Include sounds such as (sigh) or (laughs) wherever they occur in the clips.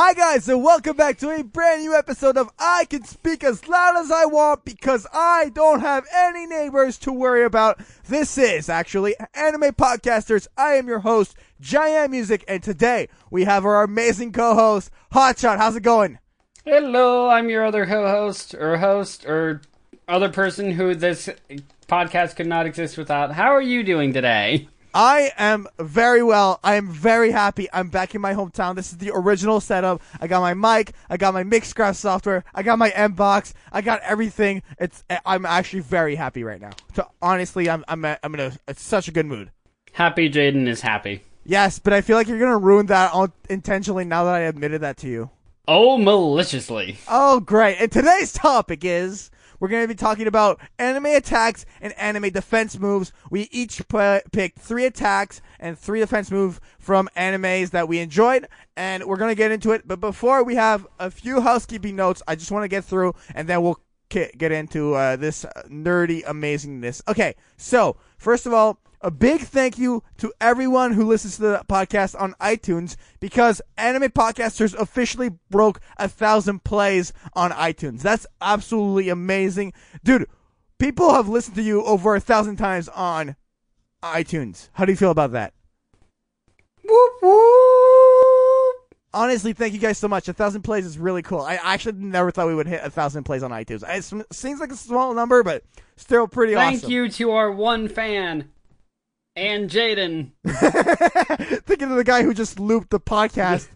Hi guys and welcome back to a brand new episode of I Can Speak As Loud As I Want because I don't have any neighbors to worry about. This is actually Anime Podcasters. I am your host, Giant Music, and today we have our amazing co-host, Hotshot. How's it going? Hello, I'm your other co-host or host or other person who this podcast could not exist without. How are you doing today? I am very well. I am very happy. I'm back in my hometown. This is the original setup. I got my mic. I got my Mixcraft software. I got my M box. I got everything. It's. I'm actually very happy right now. So honestly, I'm. I'm. I'm in a, it's such a good mood. Happy Jaden is happy. Yes, but I feel like you're gonna ruin that all intentionally now that I admitted that to you. Oh, maliciously. Oh, great. And today's topic is we're going to be talking about anime attacks and anime defense moves. We each p- picked three attacks and three defense moves from animes that we enjoyed, and we're going to get into it. But before we have a few housekeeping notes, I just want to get through, and then we'll get into uh, this nerdy amazingness. Okay, so first of all, a big thank you to everyone who listens to the podcast on iTunes because Anime Podcasters officially broke a thousand plays on iTunes. That's absolutely amazing. Dude, people have listened to you over a thousand times on iTunes. How do you feel about that? Whoop, whoop. Honestly, thank you guys so much. A thousand plays is really cool. I actually never thought we would hit a thousand plays on iTunes. It seems like a small number, but still pretty thank awesome. Thank you to our one fan and Jaden. (laughs) Thinking of the guy who just looped the podcast.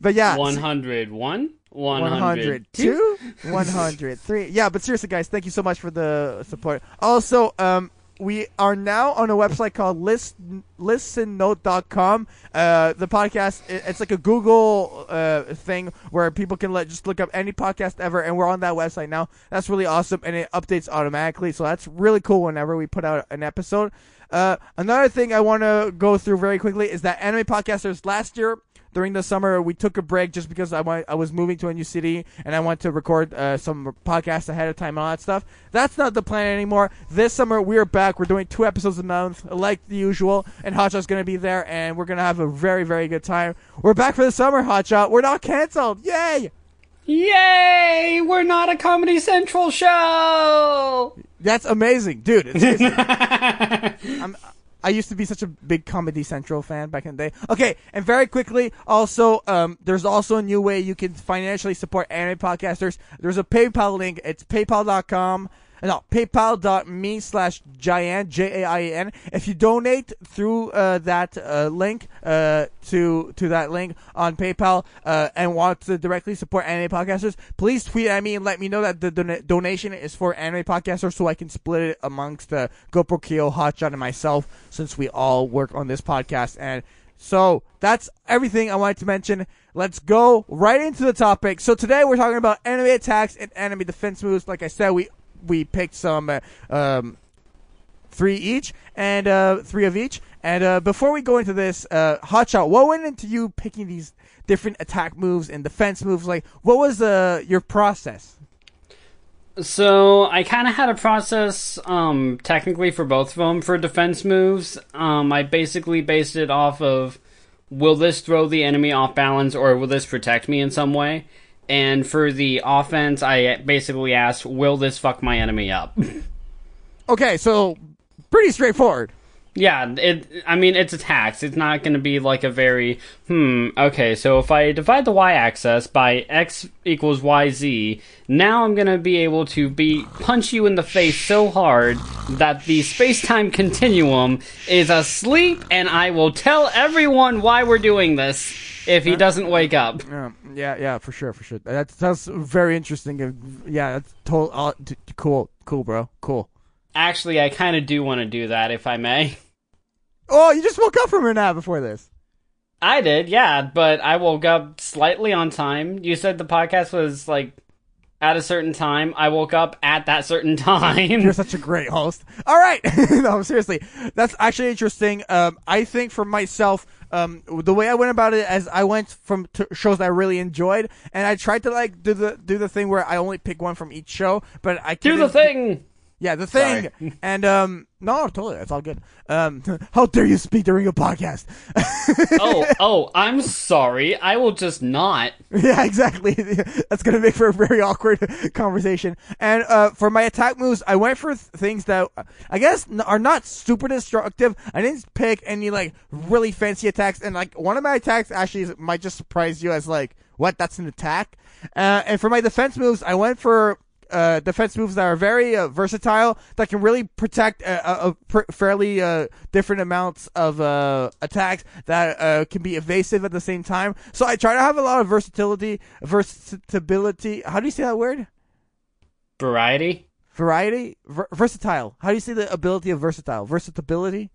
But yeah. 101? 102? 103. Yeah, but seriously, guys, thank you so much for the support. Also, um, we are now on a website called listen, listennote.com. Uh, the podcast, it's like a Google uh, thing where people can let just look up any podcast ever, and we're on that website now. That's really awesome, and it updates automatically, so that's really cool whenever we put out an episode. Uh, another thing I want to go through very quickly is that anime podcasters last year during the summer we took a break just because I I was moving to a new city and I want to record uh, some podcasts ahead of time and all that stuff. That's not the plan anymore. This summer we're back. We're doing two episodes a month like the usual, and Hotshot's gonna be there, and we're gonna have a very very good time. We're back for the summer, Hotshot. We're not canceled. Yay! Yay! We're not a Comedy Central show. That's amazing, dude. (laughs) I'm, I used to be such a big Comedy Central fan back in the day. Okay, and very quickly, also, um, there's also a new way you can financially support anime podcasters. There's a PayPal link. It's paypal.com no, paypal.me slash Jayan, J-A-I-N. If you donate through uh, that uh, link uh, to to that link on PayPal uh, and want to directly support anime podcasters, please tweet at me and let me know that the don- donation is for anime podcasters so I can split it amongst the GoPro Kyo, Hotshot, and myself since we all work on this podcast. And so that's everything I wanted to mention. Let's go right into the topic. So today we're talking about anime attacks and anime defense moves. Like I said, we we picked some uh, um, three each and uh, three of each. And uh, before we go into this, uh, Hotshot, what went into you picking these different attack moves and defense moves? Like, what was uh, your process? So I kind of had a process, um, technically for both of them for defense moves. Um, I basically based it off of will this throw the enemy off balance or will this protect me in some way? And for the offense, I basically asked, "Will this fuck my enemy up?" (laughs) okay, so pretty straightforward. Yeah, it. I mean, it's a tax. It's not going to be like a very hmm. Okay, so if I divide the y-axis by x equals yz, now I'm going to be able to be punch you in the face so hard that the space-time continuum is asleep, and I will tell everyone why we're doing this (laughs) if he doesn't wake up. Yeah, yeah, yeah, for sure, for sure. That's that's very interesting. Yeah, that's total uh, t- cool, cool, bro, cool. Actually, I kind of do want to do that, if I may. Oh, you just woke up from a nap before this. I did, yeah, but I woke up slightly on time. You said the podcast was like at a certain time. I woke up at that certain (laughs) time. You're such a great host. All right, (laughs) no, seriously, that's actually interesting. Um, I think for myself, um, the way I went about it as I went from shows that I really enjoyed, and I tried to like do the do the thing where I only pick one from each show, but I do the thing. Yeah, the thing. And um, no, totally, it's all good. Um, (laughs) how dare you speak during a podcast? (laughs) oh, oh, I'm sorry. I will just not. (laughs) yeah, exactly. That's gonna make for a very awkward conversation. And uh, for my attack moves, I went for th- things that I guess n- are not super destructive. I didn't pick any like really fancy attacks, and like one of my attacks actually is, might just surprise you as like, what? That's an attack. Uh, and for my defense moves, I went for uh, defense moves that are very uh, versatile that can really protect a, a, a pr- fairly uh, different amounts of uh, attacks that uh, can be evasive at the same time. So I try to have a lot of versatility, versatility. How do you say that word? Variety. Variety, Ver- versatile. How do you say the ability of versatile? Versatility.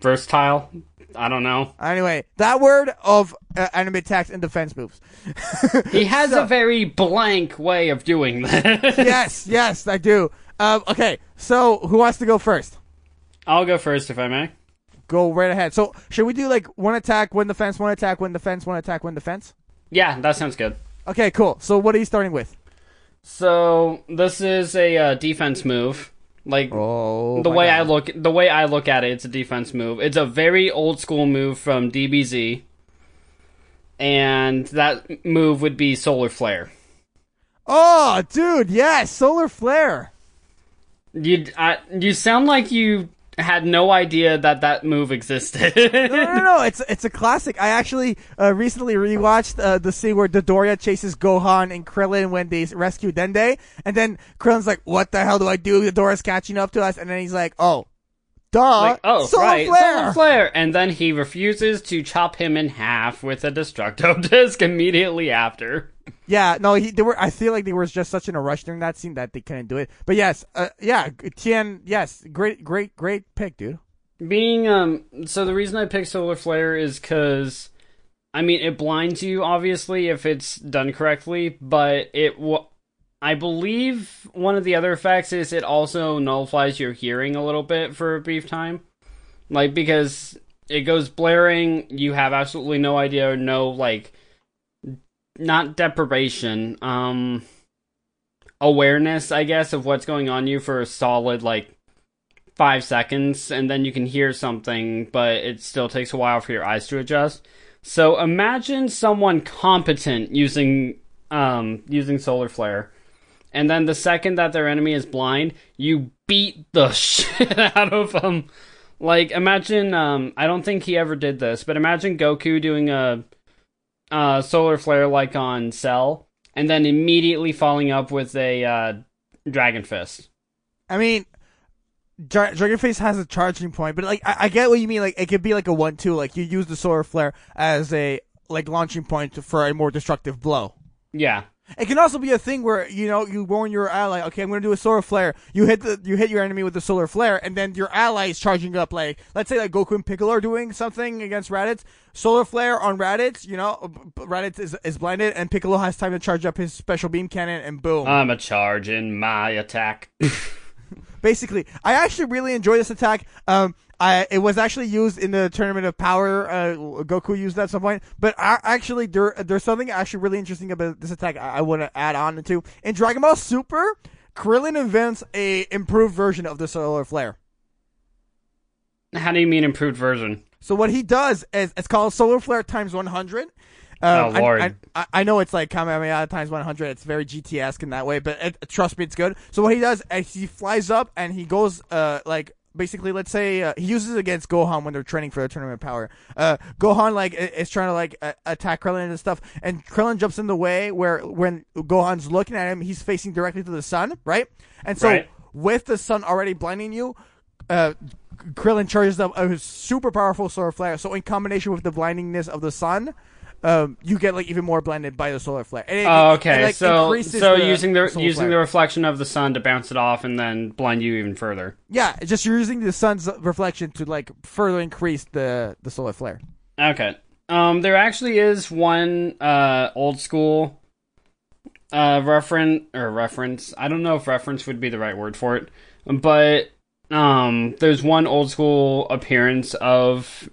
Versatile. I don't know. Anyway, that word of uh, enemy attacks and defense moves. (laughs) He has So- a very blank way of doing this. (laughs) yes, yes, I do. Um, okay, so who wants to go first? I'll go first if I may. Go right ahead. So should we do like one attack, one defense, one attack, one defense, one attack, one defense? Yeah, that sounds good. Okay, cool. So what are you starting with? So this is a uh, defense move. Like Oh, the way I look, the way I look at it, it's a defense move. It's a very old school move from DBZ, and that move would be Solar Flare. Oh, dude, yes, solar flare. You, I, you sound like you had no idea that that move existed. No, no, no, it's it's a classic. I actually uh, recently rewatched uh, the scene where Dodoria chases Gohan and Krillin when they rescue Dende, and then Krillin's like, "What the hell do I do?" Dodoria's catching up to us, and then he's like, "Oh, duh, like, oh, solar right, flare." Solar Flare, and then he refuses to chop him in half with a Destructo (laughs) Disc immediately after. Yeah, no, he they were. I feel like they were just such in a rush during that scene that they couldn't do it. But yes, uh, yeah, Tien, yes, great, great, great pick, dude. Being um, so the reason I picked Solar Flare is because, I mean, it blinds you obviously if it's done correctly, but it w- I believe one of the other effects is it also nullifies your hearing a little bit for a brief time, like because it goes blaring, you have absolutely no idea, no like, not deprivation, um, awareness, I guess, of what's going on you for a solid like five seconds and then you can hear something, but it still takes a while for your eyes to adjust. So imagine someone competent using um using solar flare. And then the second that their enemy is blind, you beat the (laughs) shit out of them. Like imagine um I don't think he ever did this, but imagine Goku doing a uh solar flare like on Cell and then immediately following up with a uh Dragon Fist. I mean, Dra- Dragon Fist has a charging point, but like I, I get what you mean. Like it could be like a one-two. Like you use the solar flare as a like launching point for a more destructive blow. Yeah. It can also be a thing where you know you warn your ally, okay, I'm going to do a solar flare. You hit the you hit your enemy with the solar flare, and then your ally is charging up. Like let's say like Goku and Piccolo are doing something against Raditz. Solar flare on Raditz, you know, Raditz is is blinded, and Piccolo has time to charge up his special beam cannon, and boom. I'm a charging my attack. (laughs) Basically, I actually really enjoy this attack. Um, I it was actually used in the tournament of power. Uh, Goku used that at some point, but I, actually there there's something actually really interesting about this attack. I, I want to add on to in Dragon Ball Super. Krillin invents a improved version of the solar flare. How do you mean improved version? So what he does is it's called solar flare times 100. Um, Oh, I- Lord. I, I, I know it's like Kamehameha times 100. It's very GTS in that way, but it, trust me, it's good. So what he does is he flies up and he goes uh like basically let's say uh, he uses it against Gohan when they're training for the tournament power. Uh, Gohan like is trying to like uh, attack Krillin and stuff, and Krillin jumps in the way where when Gohan's looking at him, he's facing directly to the sun, right? And so Right. with the sun already blinding you, uh, Krillin charges up a super powerful solar flare. So in combination with the blindingness of the sun, um, you get like even more blinded by the solar flare. It- Oh, it, okay. like, so so using the using flare. the reflection of the sun to bounce it off and then blind you even further. yeah, just you're using the sun's reflection to like further increase the the solar flare. Okay. Um, there actually is one uh old school uh reference or reference. I don't know if reference would be the right word for it, but um, there's one old school appearance of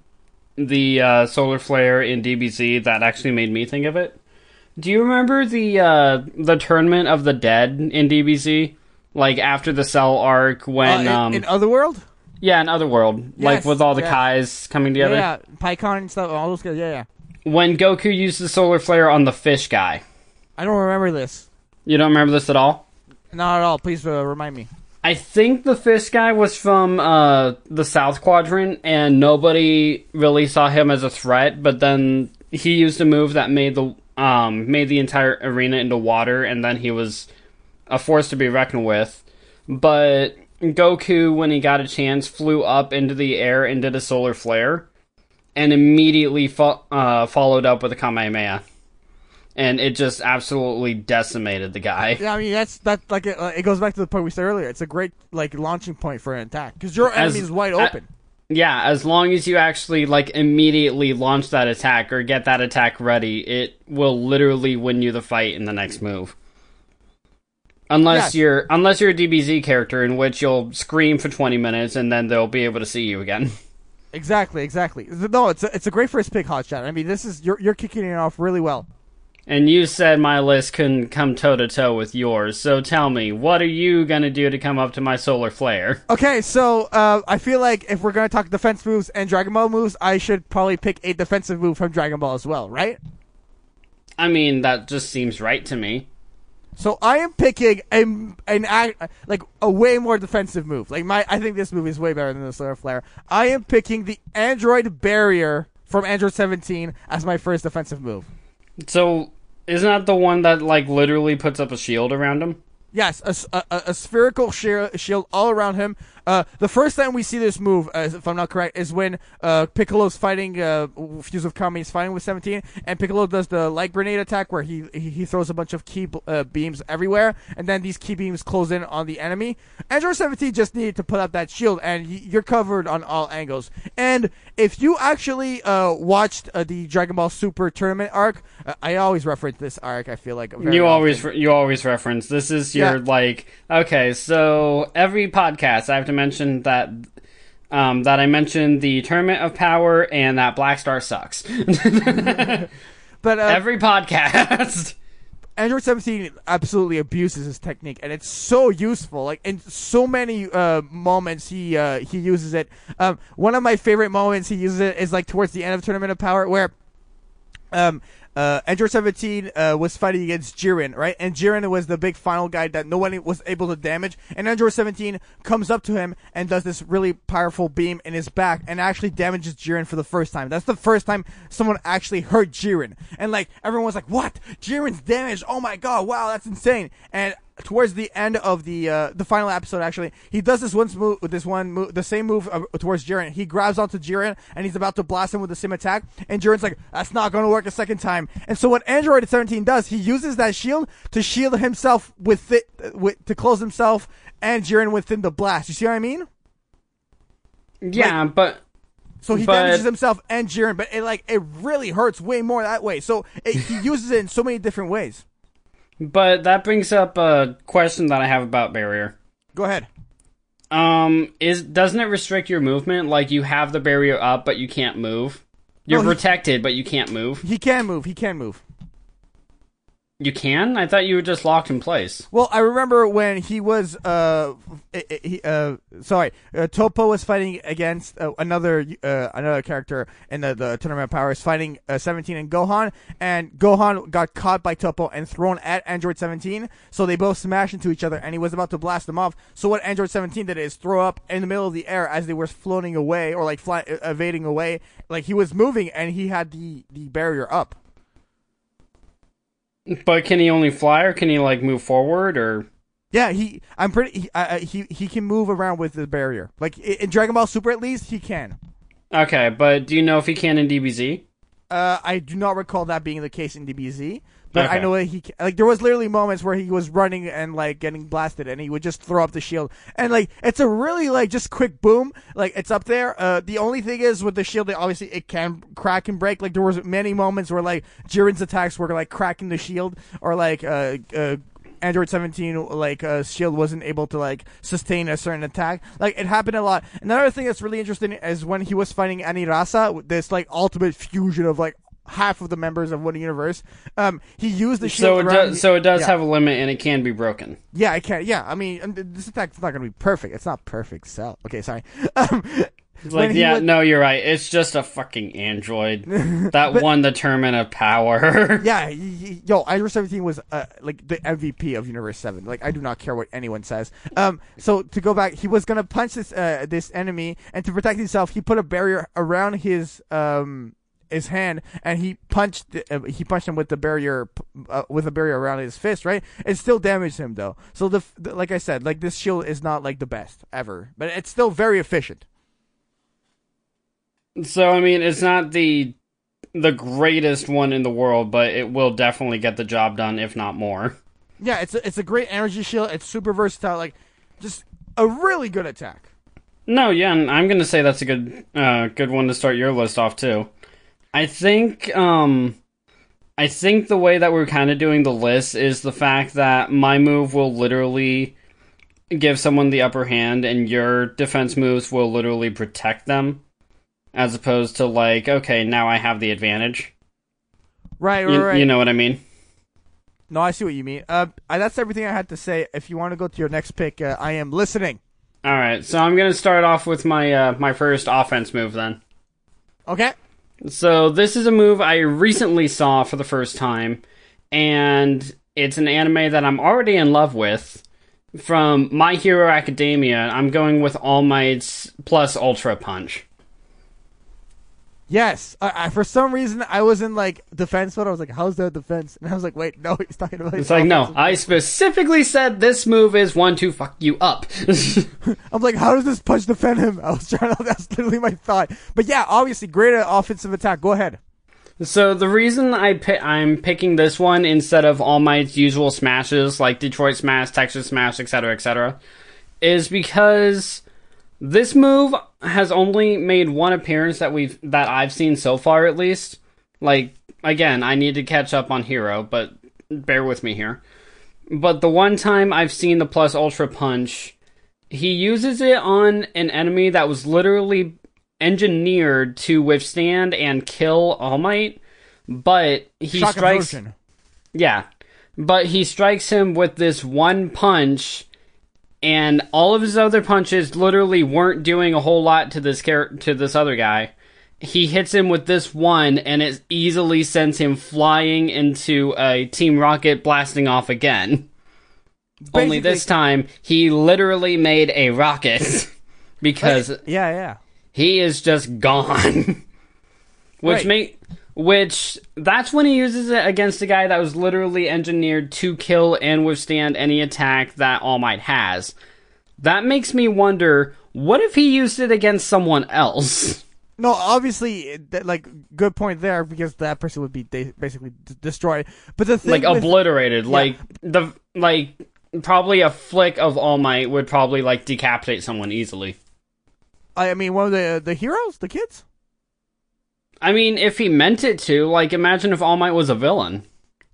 the uh, solar flare in DBZ that actually made me think of it. Do you remember the uh the tournament of the dead in DBZ like after the Cell arc Uh, when in, um in Otherworld? yeah, in Otherworld, like with all the yes. Kais coming together. Yeah, Pikkon and stuff. All those guys. Yeah, yeah. When Goku used the solar flare on the fish guy. I don't remember this. You don't remember this at all? Not at all. Please uh, remind me. I think the fish guy was from uh, the South Quadrant, and nobody really saw him as a threat. But then he used a move that made the um, made the entire arena into water, and then he was a force to be reckoned with. But Goku, when he got a chance, flew up into the air and did a solar flare, and immediately fo- uh, followed up with a Kamehameha. And it just absolutely decimated the guy. Yeah, I mean that's that like it, uh, it goes back to the point we said earlier. It's a great like launching point for an attack because your enemy is wide open. Yeah, as long as you actually like immediately launch that attack or get that attack ready, it will literally win you the fight in the next move. Unless Yes. you're unless you're a DBZ character in which you'll scream for 20 minutes and then they'll be able to see you again. (laughs) Exactly, exactly. No, it's a, it's a great first pick, Hotshot. I mean, this is you're you're kicking it off really well. And you said my list couldn't come toe to toe with yours. So tell me, what are you going to do to come up to my solar flare? Okay, so uh, I feel like if we're gonna talk defense moves and Dragon Ball moves, I should probably pick a defensive move from Dragon Ball as well, right? I mean, that just seems right to me. So I am picking a, an like a way more defensive move. Like my, I think this move is way better than the Solar Flare. I am picking the Android Barrier from Android 17 as my first defensive move. So, isn't that the one that like literally puts up a shield around him? Yes, a a spherical shi- shield all around him. Uh, the first time we see this move, uh, if I'm not correct, is when uh, Piccolo's fighting uh, Fuse with Kami. He's fighting with 17, and Piccolo does the light grenade attack where he he, he throws a bunch of ki uh, beams everywhere, and then these ki beams close in on the enemy. Android 17 just needed to put up that shield, and y- you're covered on all angles. And if you actually uh, watched uh, the Dragon Ball Super tournament arc, uh, I always reference this arc. I feel like very you always re- you always reference this is your Yeah. like okay so every podcast i have to mention that um, that i mentioned the tournament of power and that black star sucks (laughs) but uh, every podcast (laughs) Android 17 absolutely abuses his technique, and it's so useful. Like in so many uh, moments, he uh, he uses it. Um, one of my favorite moments he uses it is like towards the end of Tournament of Power, where um, uh, Android 17 uh, was fighting against Jiren, right? And Jiren was the big final guy that nobody was able to damage. And Android 17 comes up to him and does this really powerful beam in his back and actually damages Jiren for the first time. That's the first time someone actually hurt Jiren. And like everyone was like, "What? Jiren's damaged? Oh my god! Wow, that's insane!" And towards the end of the uh, the final episode, actually, he does this one move, with this one move, the same move uh, towards Jiren. He grabs onto Jiren and he's about to blast him with the same attack, and Jiren's like, "That's not going to work a second time." And so what Android 17 does, he uses that shield to shield himself with it, with to close himself and Jiren within the blast. You see what I mean? yeah but So he But- damages himself and Jiren, but it like it really hurts way more that way. So it, he (laughs) uses it in so many different ways. But that brings up a question that i have about barrier Go ahead. um is doesn't it restrict your movement like you have the barrier up but you can't move you're No, he- protected but you can't move He can move. He can move. You can? I thought you were just locked in place. Well, I remember when he was uh, i- i- he, uh sorry, uh, Toppo was fighting against uh, another uh, another character in the, the tournament of powers, fighting uh, 17 and Gohan, and Gohan got caught by Toppo and thrown at Android 17, so they both smashed into each other, and he was about to blast them off. So what Android 17 did is throw up in the middle of the air as they were floating away or like fly, uh, evading away, like he was moving, and he had the the barrier up. But can he only fly or can he like move forward or Yeah, he. I'm pretty. He, uh, he he can move around with the barrier. Like in Dragon Ball Super, at least he can. Okay, but do you know if he can in DBZ? Uh, I do not recall that being the case in DBZ, but I know that he like there was literally moments where he was running and like getting blasted, and he would just throw up the shield, and like it's a really like just quick boom, like it's up there. Uh, the only thing is with the shield, obviously it can crack and break. Like there was many moments where like Jiren's attacks were like cracking the shield, or like uh. uh Android 17 like uh, shield wasn't able to like sustain a certain attack. Like it happened a lot. Another thing that's really interesting is when he was fighting Anilaza, this like ultimate fusion of like half of the members of one universe. Um, he used the shield. So it around- does. So it does yeah. have a limit, and it can be broken. Yeah, I can't. Yeah, I mean, this attack's not going to be perfect. It's not perfect. Cell. Okay, sorry. (laughs) Um, like, yeah, no, you're right. It's just a fucking android (laughs) that won the tournament of power. (laughs) Yeah, yo, Iris Seventeen was uh, like the MVP of Universe Seven. Like, I do not care what anyone says. Um, so to go back, he was gonna punch this uh, this enemy, and to protect himself, he put a barrier around his um his hand, and he punched uh, he punched him with the barrier uh, with a barrier around his fist. Right, it still damaged him though. So the, the like I said, like this shield is not like the best ever, but it's still very efficient. So I mean, it's not the the greatest one in the world, but it will definitely get the job done, if not more. Yeah, it's a, it's a great energy shield. It's super versatile. Like, just a really good attack. No, yeah, and I'm gonna say that's a good uh, good one to start your list off too. I think um I think the way that we're kind of doing the list is the fact that my move will literally give someone the upper hand and your defense moves will literally protect them as opposed to like okay, now I have the advantage. Right, right, You, right. you know what I mean? No, I see what you mean. Uh, I, that's everything I had to say. If you want to go to your next pick, uh, I am listening. All right, so I'm gonna start off with my uh, my first offense move then. Okay. So this is a move I recently saw for the first time, and it's an anime that I'm already in love with. From My Hero Academia, I'm going with All Might's plus Ultra Punch. Yes. I, I, for some reason, I was in like defense mode. I was like, "How's that defense?" And I was like, "Wait, no, (laughs) he's talking about." It's like, no, I specifically said this move is one to fuck you up. (laughs) I'm like, how does this punch defend him? I was (laughs) trying to. That's literally my thought. But yeah, obviously, great offensive attack. Go ahead. So the reason I pi- I'm picking this one instead of All Might usual smashes like Detroit Smash, Texas Smash, etc., etc., is because this move has only made one appearance that we've that I've seen so far, at least. Like again, I need to catch up on Hero, but bear with me here. But the one time I've seen the plus ultra punch, he uses it on an enemy that was literally engineered to withstand and kill All Might, but he Shock strikes. Yeah, but he strikes him with this one punch, and all of his other punches literally weren't doing a whole lot to this char- to this other guy. He hits him with this one, and it easily sends him flying into a Team Rocket blasting off again. Only this time, he literally made a rocket (laughs) because Yeah, yeah. he is just gone. (laughs) which Right. make which that's when he uses it against a guy that was literally engineered to kill and withstand any attack that All Might has. That makes me wonder, what if he used it against someone else? (laughs) No, obviously, like good point there because that person would be de- basically d- destroyed. But the thing, like with- obliterated. Like the like probably a flick of All Might would probably like decapitate someone easily. I mean, one of the the heroes, the kids. I mean, if he meant it to, like imagine if All Might was a villain.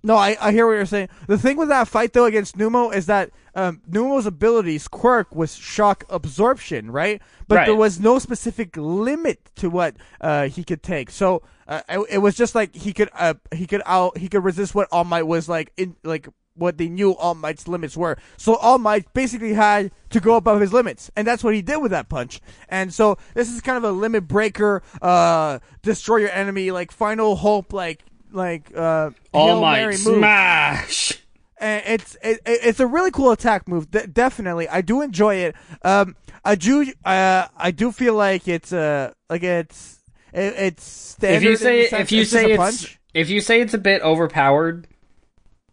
No, I, I hear what you're saying. The thing with that fight though against Nomu is that um, Nomu's abilities quirk was shock absorption, right? But Right. there was no specific limit to what uh, he could take. So uh, it, it was just like he could uh, he could out he could resist what All Might was like in like what they knew All Might's limits were. So All Might basically had to go above his limits, and that's what he did with that punch. And so this is kind of a limit breaker, uh, destroy your enemy, like final hope, like like uh, All Hail Might Mary move smash. and it's it, it- it's a really cool attack move. De- definitely, I do enjoy it. Um, I do uh, I do feel like it's uh like it's it, it's standard. if you say if you say it's punch. if you say it's a bit overpowered,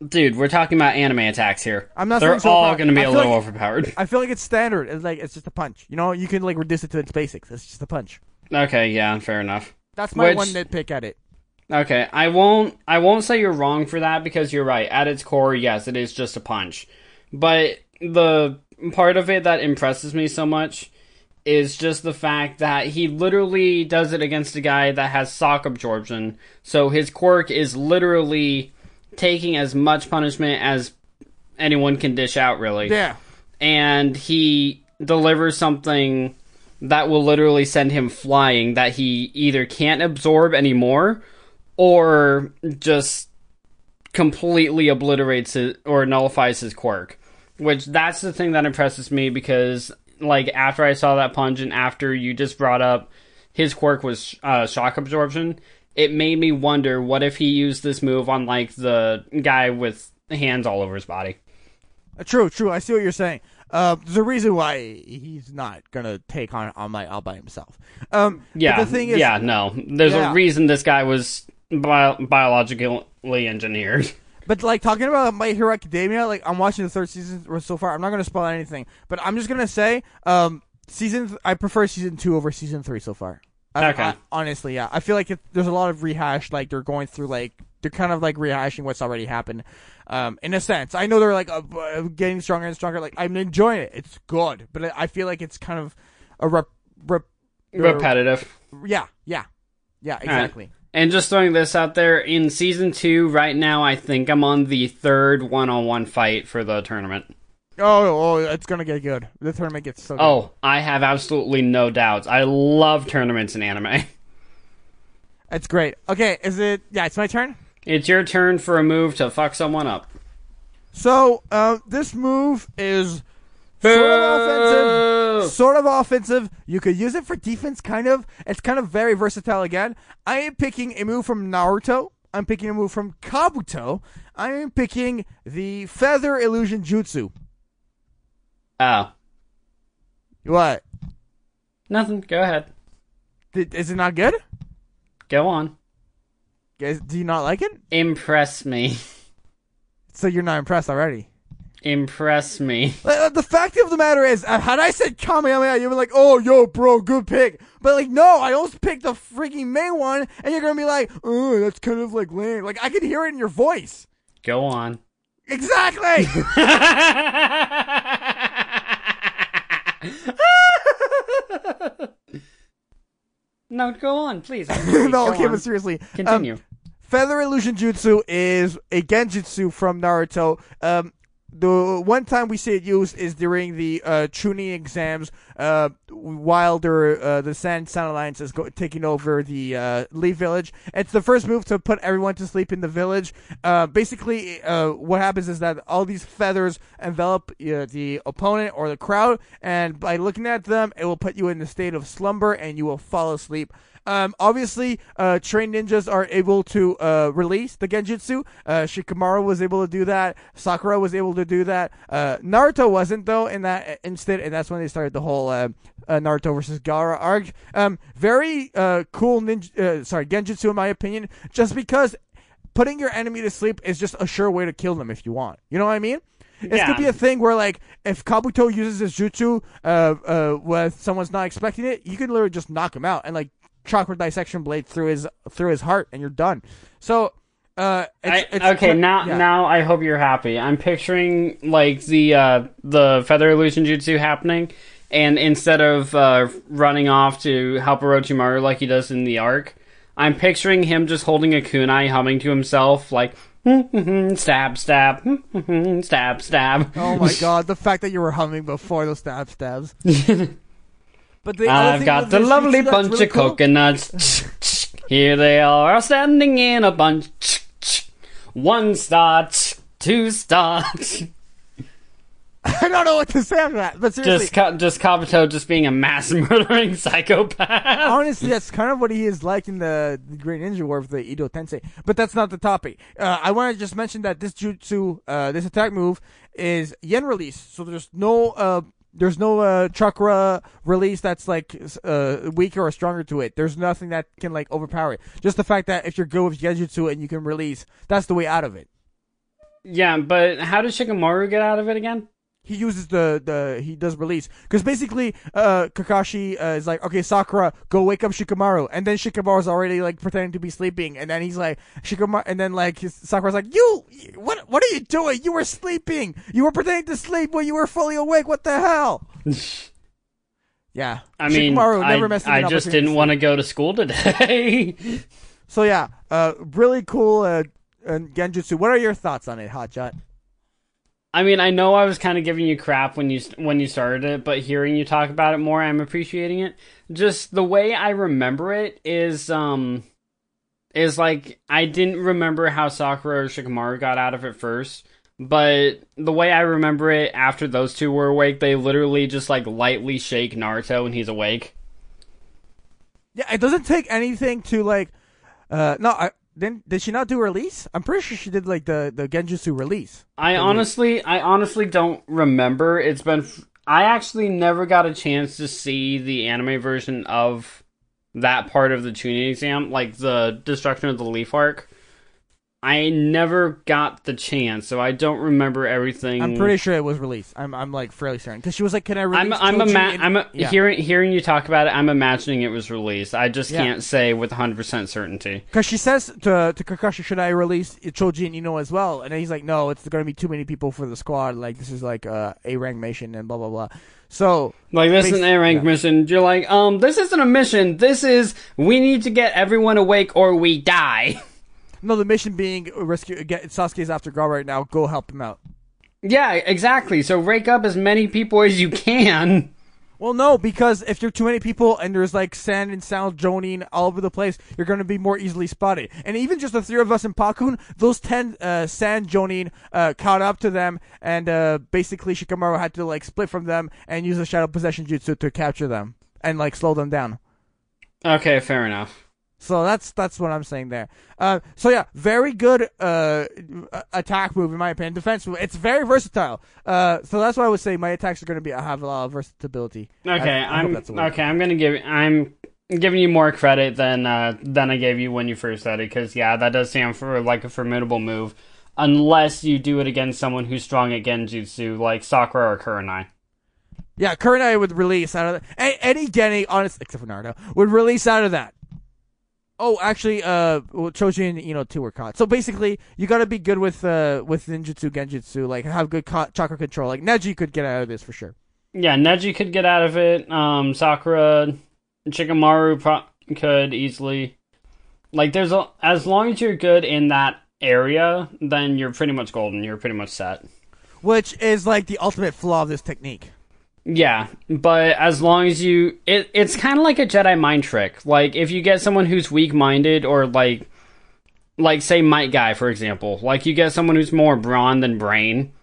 dude, we're talking about anime attacks here. I'm not They're saying all going to be a little like- overpowered. I feel like it's standard. It's like it's just a punch. You know, you can like reduce it to its basics. It's just a punch. Okay, yeah, fair enough. That's my Which- one nitpick at it. Okay, I won't I won't say you're wrong for that because you're right. At its core, yes, it is just a punch. But the part of it that impresses me so much is just the fact that he literally does it against a guy that has shock absorption. So his quirk is literally taking as much punishment as anyone can dish out really. Yeah. and he delivers something that will literally send him flying that he either can't absorb anymore or just completely obliterates it or nullifies his quirk. Which that's the thing that impresses me because like after I saw that punch and after you just brought up his quirk was uh, shock absorption, it made me wonder what if he used this move on like the guy with hands all over his body. Uh, True, true. I see what you're saying. Uh, there's a reason why he's not gonna take on on my all by himself. Um, Yeah, the thing is, yeah, no. There's Yeah. a reason this guy was bio- biologically engineered. (laughs) But like talking about My Hero Academia, like I'm watching the third season so far. I'm not gonna spoil anything, but I'm just gonna say, um, season I prefer season two over season three so far. I- Okay. I- honestly, yeah, I feel like it, there's a lot of rehash. Like they're going through like they're kind of like rehashing what's already happened. Um, in a sense, I know they're like uh, uh, getting stronger and stronger. Like I'm enjoying it. It's good, but I- feel like it's kind of a rep, rep Repetitive. yeah, yeah, yeah, exactly. And just throwing this out there, in season two, right now, I think I'm on the third one on one fight for the tournament. Oh, oh, it's gonna get good. The tournament gets so good. Oh, I have absolutely no doubts. I love tournaments in anime. (laughs) it's great. Okay, is it? Yeah, it's my turn. It's your turn for a move to fuck someone up. So, uh, this move is sort of offensive. Sort of offensive. You could use it for defense, kind of. It's kind of very versatile again. I am picking a move from Naruto. I'm picking a move from Kabuto. I am picking the Feather Illusion Jutsu. Oh, What? nothing. Go ahead. Is it not good? Go on. Guys, do you not like it? Impress me. So you're not impressed already. Impress me. Uh, the fact of the matter is, uh, had I said Kamehameha, you'd be like, oh, yo, bro, good pick. But, like, no, I almost picked the freaking main one, and you're going to be like, oh, that's kind of, like, lame. Like, I can hear it in your voice. Go on. Exactly! (laughs) (laughs) (laughs) no, go on, please. (laughs) no, okay, on. but seriously. um, Continue. Feather Illusion Jutsu is a genjutsu from Naruto. Um, the one time we see it used is during the uh, Chunin exams, uh, while they're, uh, the Sand Sound Alliance is go- taking over the uh, Leaf Village. It's the first move to put everyone to sleep in the village. Uh, basically, uh, what happens is that all these feathers envelop uh, the opponent or the crowd, and by looking at them, it will put you in a state of slumber, and you will fall asleep. Um, obviously, uh, trained ninjas are able to uh, release the genjutsu. Uh, Shikamaru was able to do that. Sakura was able to do that. Uh, Naruto wasn't though in that instant, and that's when they started the whole uh, uh, Naruto versus Gaara arc. Um, very uh, cool ninja. Uh, sorry, genjutsu in my opinion, just because putting your enemy to sleep is just a sure way to kill them if you want. You know what I mean? It Yeah. could be a thing where, like, if Kabuto uses his jutsu uh, uh, when someone's not expecting it, you can literally just knock him out and like chakra dissection blade through his through his heart, and you're done. So, uh, it's, I, it's okay, now yeah. now I hope you're happy. I'm picturing like the uh, the feather illusion jutsu happening, and instead of uh, running off to help Orochimaru like he does in the arc, I'm picturing him just holding a kunai, humming to himself like stab, stab, stab, stab. Oh my (laughs) god, the fact that you were humming before those stab stabs. (laughs) but the I've thing got the lovely bunch really of cool- coconuts. (laughs) Here they are, standing in a bunch. One star, two star. I don't know what to say after that, but seriously, just just Kabuto just being a mass (laughs) murdering psychopath. honestly, that's kind of what he is like in the, the Great Ninja War with the Edo Tensei. But that's not the topic. Uh, I want to just mention that this jutsu, uh, this attack move, is yen release. So there's no, uh, there's no uh, chakra release that's like uh, weaker or stronger to it. There's nothing that can like overpower it. Just the fact that if you're good with genjutsu and you can release, that's the way out of it. yeah, but how does Shikamaru get out of it again? He uses the the he does release. Because basically uh Kakashi uh, is like okay Sakura go wake up Shikamaru. And then Shikamaru's already like pretending to be sleeping. And then he's like Shikamaru and then like his, Sakura's like you what what are you doing? You were sleeping. You were pretending to sleep when you were fully awake. What the hell? (laughs) Yeah. I mean, Shikamaru I, never messed I just didn't want to go to school today. (laughs) so yeah uh really cool uh, uh Genjutsu. What are your thoughts on it Hotshot I mean, I know I was kind of giving you crap when you when you started it, but hearing you talk about it more, I'm appreciating it. Just the way I remember it is, um, is like I didn't remember how Sakura or Shikamaru got out of it first, but the way I remember it after those two were awake, they literally just like lightly shake Naruto and he's awake. Yeah, it doesn't take anything to like. Uh, no, I then did she not do release? I'm pretty sure she did like the the Genjutsu release. I honestly, I honestly don't remember. It's been. I actually never got a chance to see the anime version of that part of the Chunin exam, like the destruction of the leaf arc. I never got the chance, so I don't remember everything. I'm pretty sure it was released. I'm I'm like fairly certain because she was like, "Can I release?" I'm I'm, ima- in-" I'm a- yeah. hearing hearing you talk about it. I'm imagining it was released. I just Yeah. can't say with 100 percent certainty. Because she says to to Kakashi, "Should I release Choji and Ino as well?" And then he's like, "No, it's going to be too many people for the squad. Like this is like uh, a rank mission and blah blah blah." So Like this is an A rank yeah. mission. You're like, um, this isn't a mission. This is we need to get everyone awake or we die. (laughs) no, the mission being rescue get Sasuke's after guard right now. Go help him out. yeah, exactly. So rake up as many people as you can. Well, no, because if you're too many people and there's like sand and sound jonin all over the place, you're going to be more easily spotted. And even just the three of us in Pakkun, those ten uh, sand jonin uh, caught up to them, and uh, basically Shikamaru had to like split from them and use the shadow possession jutsu to capture them and like slow them down. Okay, fair enough. So that's that's what I'm saying there. Uh, so yeah, very good uh, attack move in my opinion. Defense move. It's very versatile. Uh, so that's why I would say my attacks are going to be have a lot of versatility. Okay, I- I hope I'm that's a word. okay. I'm gonna give I'm giving you more credit than uh, than I gave you when you first said it because yeah, that does sound for like a formidable move. Unless you do it against someone who's strong at Genjutsu, like Sakura or Kurenai. Yeah, Kurenai would release out of any, any Genin, honest except for Naruto, would release out of that. Oh, actually, uh, well, Choji and you know two were caught. So basically, you got to be good with uh with ninjutsu, genjutsu, like have good ca- chakra control. Like Neji could get out of this for sure. Yeah, Neji could get out of it. Um, Sakura, Shikamaru pro- could easily. Like, there's a as long as you're good in that area, then you're pretty much golden. You're pretty much set. Which is like the ultimate flaw of this technique. Yeah, but as long as you, it it's kind of like a Jedi mind trick. Like if you get someone who's weak minded, or like, like say Might Guy for example, like you get someone who's more brawn than brain,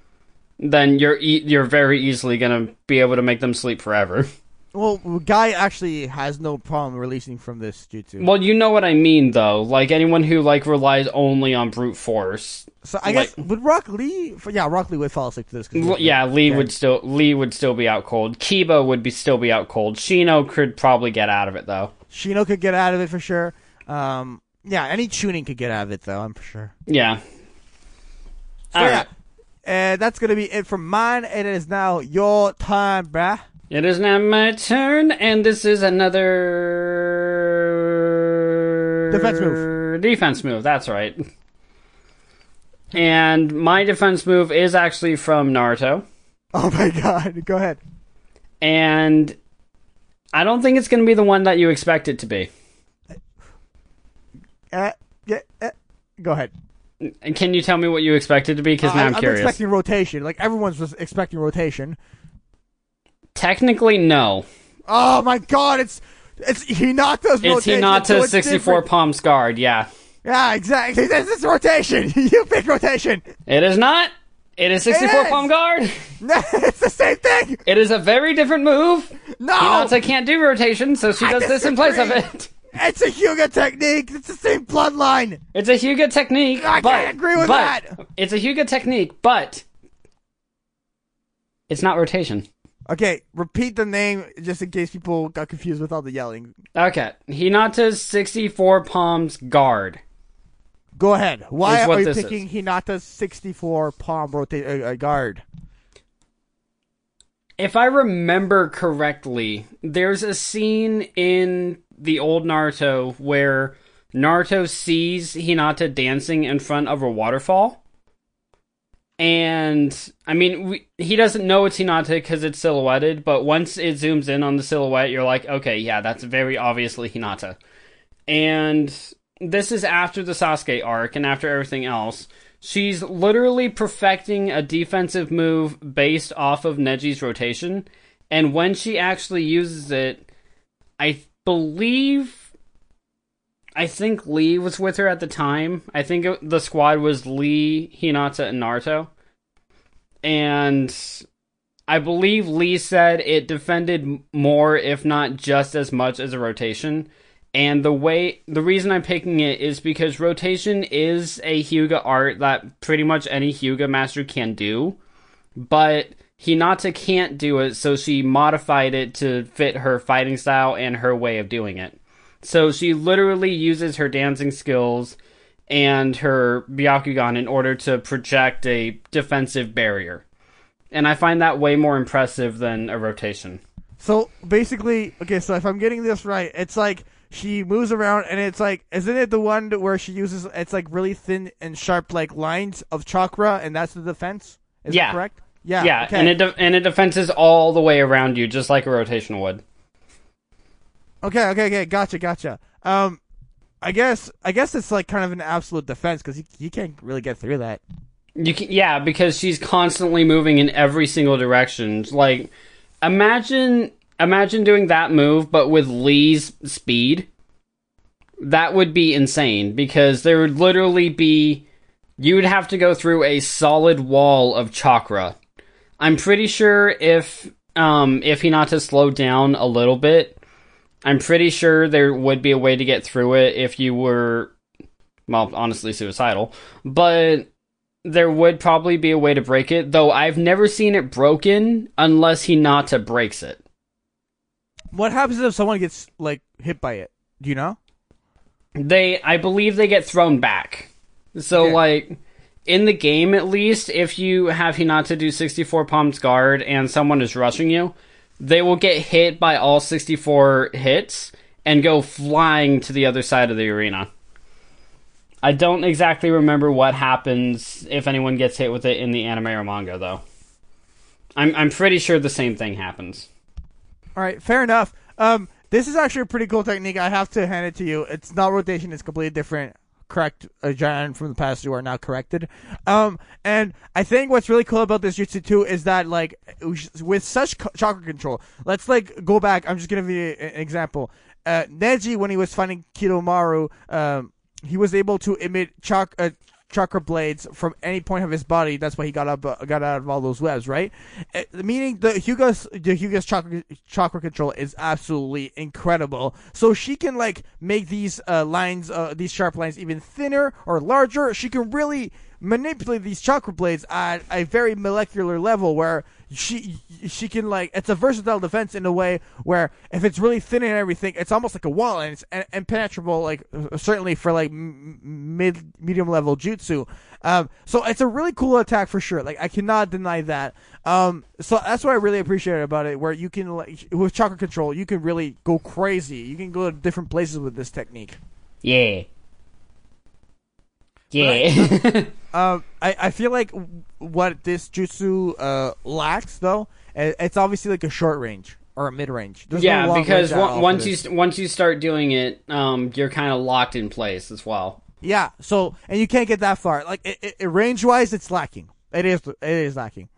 then you're e- you're very easily gonna be able to make them sleep forever. (laughs) Well, Guy actually has no problem releasing from this jutsu. Well, you know what I mean, though. Like anyone who like relies only on brute force. so I guess would Rock Lee? Yeah, Rock Lee would fall asleep to this. 'cause L- he's- Yeah, Lee would still Lee would still be out cold. Kiba would be still be out cold. Shino could probably get out of it though. Shino could get out of it for sure. Um, yeah, any Chunin could get out of it though. I'm for sure. Yeah. So, All yeah, right. and that's gonna be it for mine. And it is now your time, bruh. It is now my turn, and this is another Defense move. Defense move. That's right. And my defense move is actually from Naruto, Oh my god, go ahead. and I don't think it's going to be the one that you expect it to be. Uh, yeah, uh, go ahead. And Can you tell me what you expect it to be? Because now I, I'm I'm curious. expecting rotation. Like everyone's just expecting rotation. Technically, no. Oh my god, it's it's Hinata's It's rotation. Hinata's so it's 64 different. palms guard. Yeah, Yeah, exactly. (laughs) This is rotation. (laughs) you pick rotation. it is not. It is 64 is! palm guard. (laughs) No, it's the same thing. It is a very different move. No, Hinata can't do rotation, so she I does this in place of it. it's a Hyuga technique. It's the same bloodline. It's a Hyuga technique. I but, can't agree with but that. It's a Hyuga technique, but it's not rotation. Okay, repeat the name just in case people got confused with all the yelling. Okay, Hinata's 64 palms guard. Go ahead. Why are you picking Hinata's 64 palm rotate uh, uh, guard? If I remember correctly, there's a scene in the old Naruto where Naruto sees Hinata dancing in front of a waterfall. And I mean, we, he doesn't know it's Hinata because it's silhouetted, but once it zooms in on the silhouette, you're like, okay, yeah, that's very obviously Hinata. And this is after the Sasuke arc and after everything else. She's literally perfecting a defensive move based off of Neji's rotation. And when she actually uses it, I believe. I think Lee was with her at the time. I think it, the squad was Lee, Hinata, and Naruto. And I believe Lee said it defended more, if not just as much as a rotation. And the way, the reason I'm picking it is because rotation is a Hyuga art that pretty much any Hyuga master can do. But Hinata can't do it, so she modified it to fit her fighting style and her way of doing it. So she literally uses her dancing skills and her Byakugan in order to project a defensive barrier. And I find that way more impressive than a rotation. So basically, okay, so if I'm getting this right, it's like she moves around and it's like, isn't it the one where she uses, it's like really thin and sharp like lines of chakra and that's the defense? Is Yeah. that correct? Yeah. Yeah, okay. and it de- and it defenses all the way around you, just like a rotation would. Okay, okay, okay, gotcha, gotcha. Um, I guess, I guess it's like kind of an absolute defense because you, you can't really get through that. You can, yeah, because she's constantly moving in every single direction. Like, imagine imagine doing that move, but with Lee's speed. That would be insane because there would literally be you would have to go through a solid wall of chakra. I'm pretty sure if um if Hinata slowed down a little bit, I'm pretty sure there would be a way to get through it if you were well, honestly suicidal. But there would probably be a way to break it, though I've never seen it broken unless Hinata breaks it. What happens if someone gets like hit by it? Do you know? They I believe they get thrown back. So Okay. like in the game at least, if you have Hinata do 64 palms guard and someone is rushing you, they will get hit by all 64 hits and go flying to the other side of the arena. I don't exactly remember what happens if anyone gets hit with it in the anime or manga though. I'm I'm pretty sure the same thing happens. All right, fair enough. Um, this is actually a pretty cool technique. I have to hand it to you. It's not rotation; it's completely different. Correct, a giant from the past who are now corrected. Um, and I think what's really cool about this jutsu too is that like with such chakra control, let's like go back. I'm just gonna give you an example. Uh, Neji, when he was fighting Kidomaru, um, he was able to emit chak- uh, chakra blades from any point of his body. That's why he got up, uh, got out of all those webs, right? Uh, meaning the Hyuga's the Hyuga's chakra chakra control is absolutely incredible. So she can like make these uh, lines, uh, these sharp lines, even thinner or larger. She can really manipulate these chakra blades at a very molecular level where she she can like it's a versatile defense in a way where if it's really thin and everything it's almost like a wall and it's impenetrable like uh, certainly for like m- mid medium level jutsu. Um so it's a really cool attack for sure. Like i cannot deny that. Um so that's what i really appreciate about it where you can like with chakra control you can really go crazy. You can go to different places with this technique. Yeah. Yeah. (laughs) Um, I, I feel like what this jutsu uh, lacks though, it's obviously like a short range or a mid range. yeah, because on- once you once you start doing it, um, you're kind of locked in place as well. yeah, so and you can't get that far. Like it, it, it range wise, it's lacking. It is it is lacking.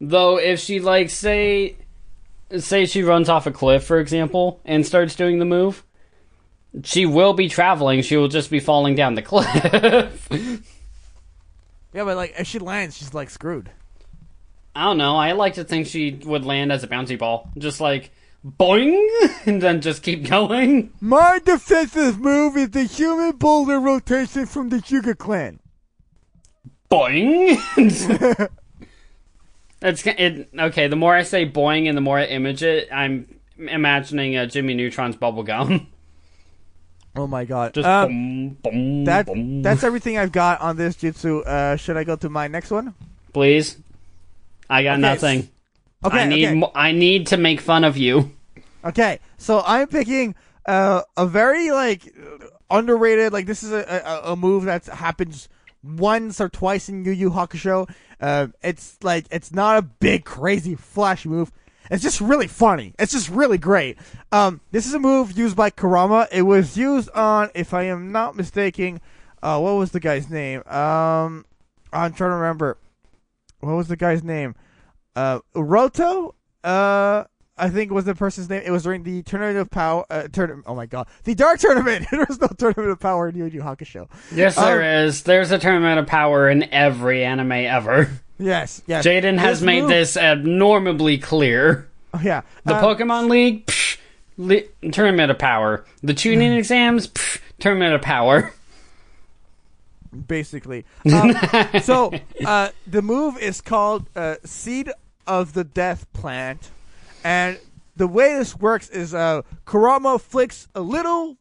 Though, if she like say say she runs off a cliff, for example, and starts doing the move, she will be traveling. She will just be falling down the cliff. (laughs) Yeah, but like if she lands, she's like screwed. I don't know. I like to think she would land as a bouncy ball, just like boing, (laughs) and then just keep going. My defensive move is the human boulder rotation from the Hyuga clan. boing. (laughs) it's it okay. The more I say boing and the more I image it, I'm imagining a Jimmy Neutron's bubble gum. (laughs) Oh my god. Just Um, boom, boom, that boom. that's everything I've got on this jutsu. Uh, should I go to my next one? please. I got Okay, nothing. Okay, I need okay. mo- I need to make fun of you. Okay, so I'm picking uh, a very like underrated. Like this is a, a, a move that happens once or twice in Yu Yu Hakusho. Uh, it's like it's not a big crazy flashy move. It's just really funny. It's just really great. Um, this is a move used by Kurama. It was used on, if I am not mistaken, uh, what was the guy's name? Um, I'm trying to remember. What was the guy's name? Uh, Uroto. Uh, I think was the person's name. It was during the tournament of power. Uh, tournament. Oh my god, the dark tournament. (laughs) there was no tournament of power in Yu Yu Hakusho. Yes, Um, there is. There's a tournament of power in every anime ever. Yes, yes. Jaden has made move- this abnormally clear. Oh, yeah, The Um, Pokemon League, psh, li- tournament of power. The Chunin exams, psh, tournament of power. basically. Um, (laughs) so uh, the move is called uh, Seed of the Death Plant, and the way this works is uh, Kurama flicks a little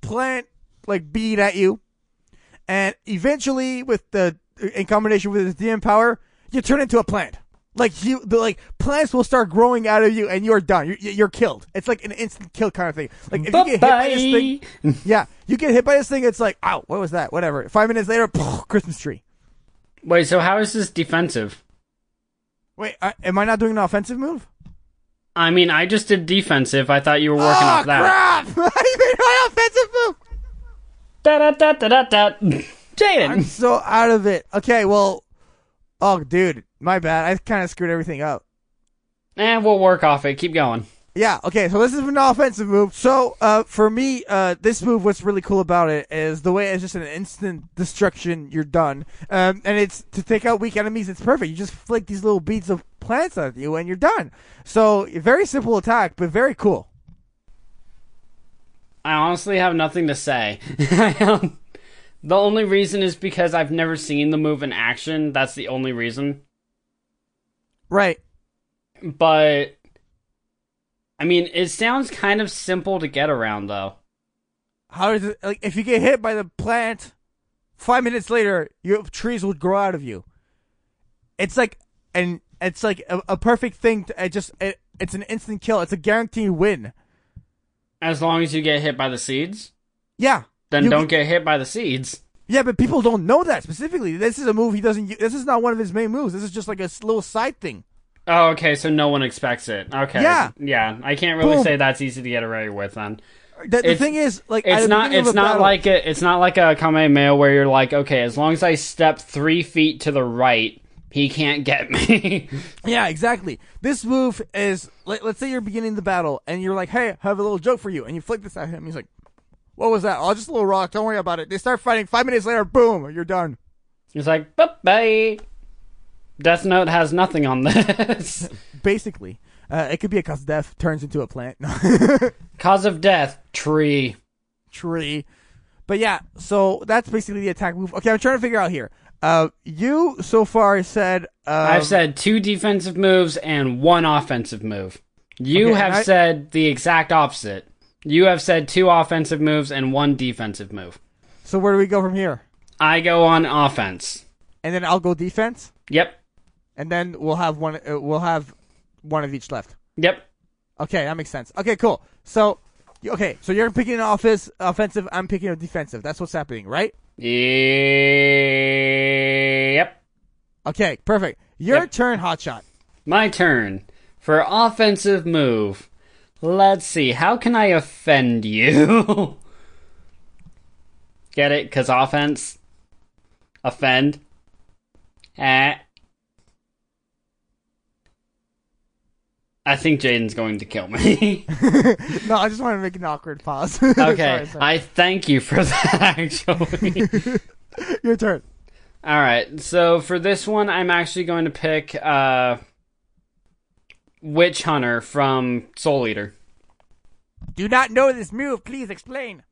plant like bead at you, and eventually, with the in combination with his DM power, you turn into a plant. Like you, the like plants will start growing out of you, and you're done. You're, you're killed. It's like an instant kill kind of thing. Like if you get hit by this thing, yeah, you get hit by this thing. It's like, ow, what was that? Whatever. Five minutes later, (laughs) Christmas tree. Wait, so how is this defensive? Wait, I, am I not doing an offensive move? I mean, I just did defensive. I thought you were working oh, off that. crap! (laughs) I made my offensive move. Da da da da da da. I'm Jaden. so out of it. Okay, well, oh, dude, my bad. I kind of screwed everything up. Eh, we'll work off it. Keep going. Yeah, okay, so this is an offensive move. So, uh, for me, uh, this move, what's really cool about it is the way it's just an instant destruction, you're done. Um, and it's to take out weak enemies, it's perfect. You just flick these little beads of plants at you and you're done. So, very simple attack, but very cool. I honestly have nothing to say. (laughs) the only reason is because I've never seen the move in action. That's the only reason. Right. But I mean, it sounds kind of simple to get around though. How does it, like, if you get hit by the plant, five minutes later, your trees will grow out of you. It's like, and it's like a, a perfect thing to, it just, it, it's an instant kill. It's a guaranteed win. As long as you get hit by the seeds, Yeah. then You don't get hit by the seeds. Yeah, but people don't know that specifically. This is a move he doesn't. This is not one of his main moves. This is just like a little side thing. Oh, okay, so no one expects it. Okay. Yeah. Yeah, I can't really Boom. say that's easy to get away with then. The, the thing is, like, It's not it's not battle- like a it's not like a Kamehameha where you're like, okay, as long as I step three feet to the right, he can't get me. (laughs) Yeah, exactly. This move is. Let, let's say you're beginning the battle, and you're like, "Hey, I have a little joke for you," and you flick this at him. He's like, "What was that? Oh, just a little rock. Don't worry about it." They start fighting. Five minutes later, boom, you're done. He's like, bye bye. Death Note has nothing on this. (laughs) Basically, uh, it could be a cause of death turns into a plant. (laughs) Cause of death, tree. tree. But yeah, so that's basically the attack move. Okay, I'm trying to figure out here. Uh, you so far said um, I've said two defensive moves and one offensive move. You Okay, have I- said the exact opposite. You have said two offensive moves and one defensive move. So where do we go from here? I go on offense. And then I'll go defense, Yep. And then we'll have one. Uh, we'll have one of each left. Yep. Okay, that makes sense. Okay, cool. So, okay, so you're picking an office offensive. I'm picking a defensive. That's what's happening, right? Yep. Okay, perfect. Your Yep. turn, Hotshot. My turn. For offensive move. Let's see. How can I offend you? (laughs) Get it? Because offense. Offend. Eh. I think Jaden's going to kill me. (laughs) No, I just want to make an awkward pause. (laughs) okay. Sorry, sorry. I thank you for (laughs) that, actually. Your turn. All right. So for this one, I'm actually going to pick uh, Witch Hunter from Soul Eater. Do not know this move. Please explain.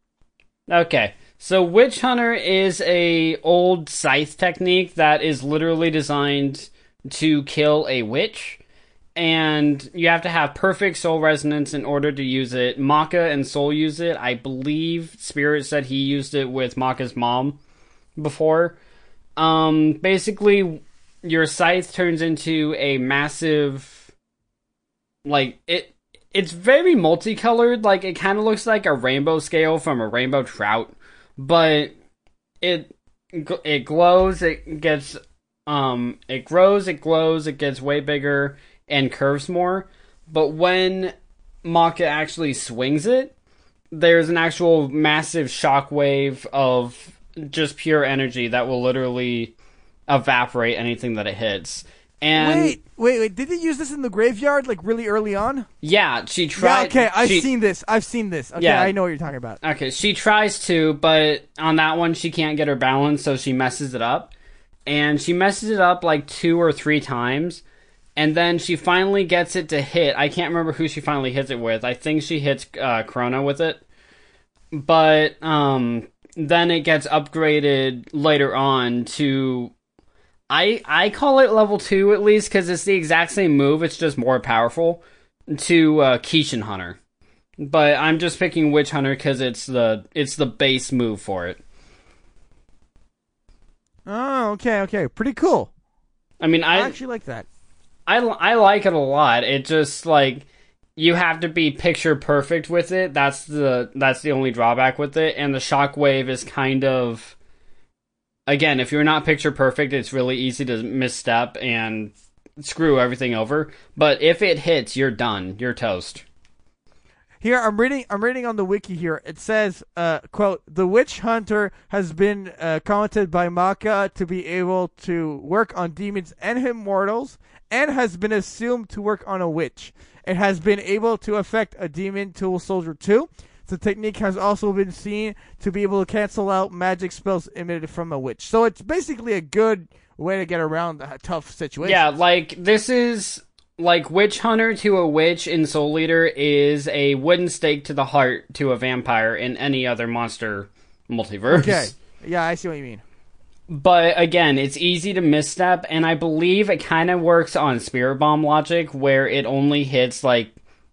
Okay. So Witch Hunter is a old scythe technique that is literally designed to kill a witch. And you have to have perfect soul resonance in order to use it. Maka and Soul use it. I believe Spirit said he used it with Maka's mom before. Um, basically, your scythe turns into a massive, like it. It's very multicolored. Like it kind of looks like a rainbow scale from a rainbow trout, but it it glows. It gets um, it grows. It glows. It gets way bigger and curves more. But when Maka actually swings it, there's an actual massive shockwave of just pure energy that will literally evaporate anything that it hits. And Wait, wait, wait. Did they use this in the graveyard like really early on? yeah, she tried. yeah. Okay, I've she- seen this. I've seen this. Okay, Yeah. I know what you're talking about. Okay, she tries to, but on that one she can't get her balance, so she messes it up. And she messes it up like two or three times. And then she finally gets it to hit. I can't remember who she finally hits it with. I think she hits uh, Crona with it. But um, then it gets upgraded later on to. I I call it level two at least because it's the exact same move. It's just more powerful to uh, Hunter but I'm just picking Witch Hunter because it's the it's the base move for it. Oh, okay, okay. Pretty cool. I mean, I I actually like that. I I like it a lot. It just like you have to be picture perfect with it. That's the that's the only drawback with it. And the shockwave is kind of again, if you're not picture perfect, it's really easy to misstep and screw everything over. But if it hits, you're done. You're toast. Here, I'm reading. I'm reading on the wiki. Here, it says, uh, "quote The witch hunter has been uh, commented by Maka to be able to work on demons and immortals, and has been assumed to work on a witch. It has been able to affect a demon tool soldier too. The technique has also been seen to be able to cancel out magic spells emitted from a witch. So it's basically a good way to get around a tough situation. Yeah, like this is like Witch Hunter to a witch in Soul Eater is a wooden stake to the heart to a vampire in any other monster multiverse. Okay. Yeah, I see what you mean. But again, it's easy to misstep, and I believe it kind of works on Spirit Bomb logic, where it only hits like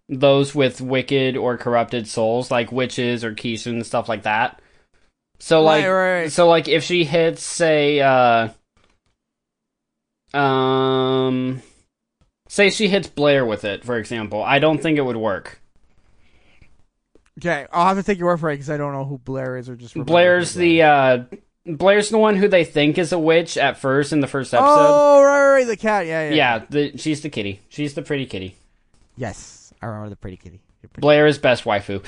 those with wicked or corrupted souls, like witches or Kishin and stuff like that. So like, Right, right, right. so like, if she hits, say, uh, um, say she hits Blair with it, for example, I don't think it would work. Okay, I'll have to take your word for it because I don't know who Blair is or just Blair's the uh, Blair's the one who they think is a witch at first in the first episode. Oh, right, right, the cat. Yeah, yeah. Yeah, the, she's the kitty. She's the pretty kitty. Yes, I remember the pretty kitty. Pretty- Blair is best waifu.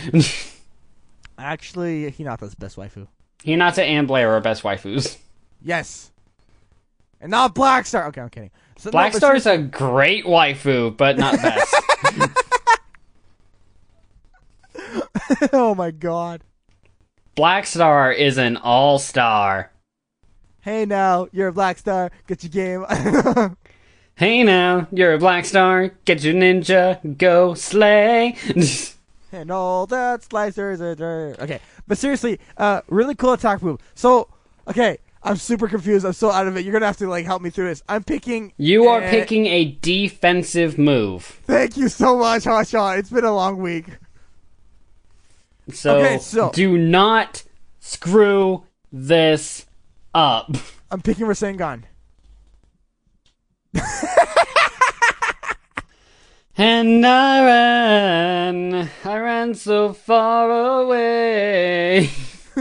(laughs) Actually, Hinata's best waifu. Hinata and Blair are best waifus. Yes, and not Black Star. Okay, I'm kidding. So, Black but Star is a great waifu, but not (laughs) best. (laughs) oh my god. Black Star is an all star. Hey, now you're a Black Star. Get your game. (laughs) Hey now, you're a Black Star. Get your ninja, go slay. and all that slicers are there. Okay, but seriously, uh, really cool attack move. So, okay, I'm super confused. I'm so out of it. You're gonna have to like help me through this. I'm picking. you are uh, picking a defensive move. Thank you so much, Hotshot. It's been a long week. So, Okay, so- do not screw this up. I'm picking Rasengan. (laughs) And I ran, I ran so far away.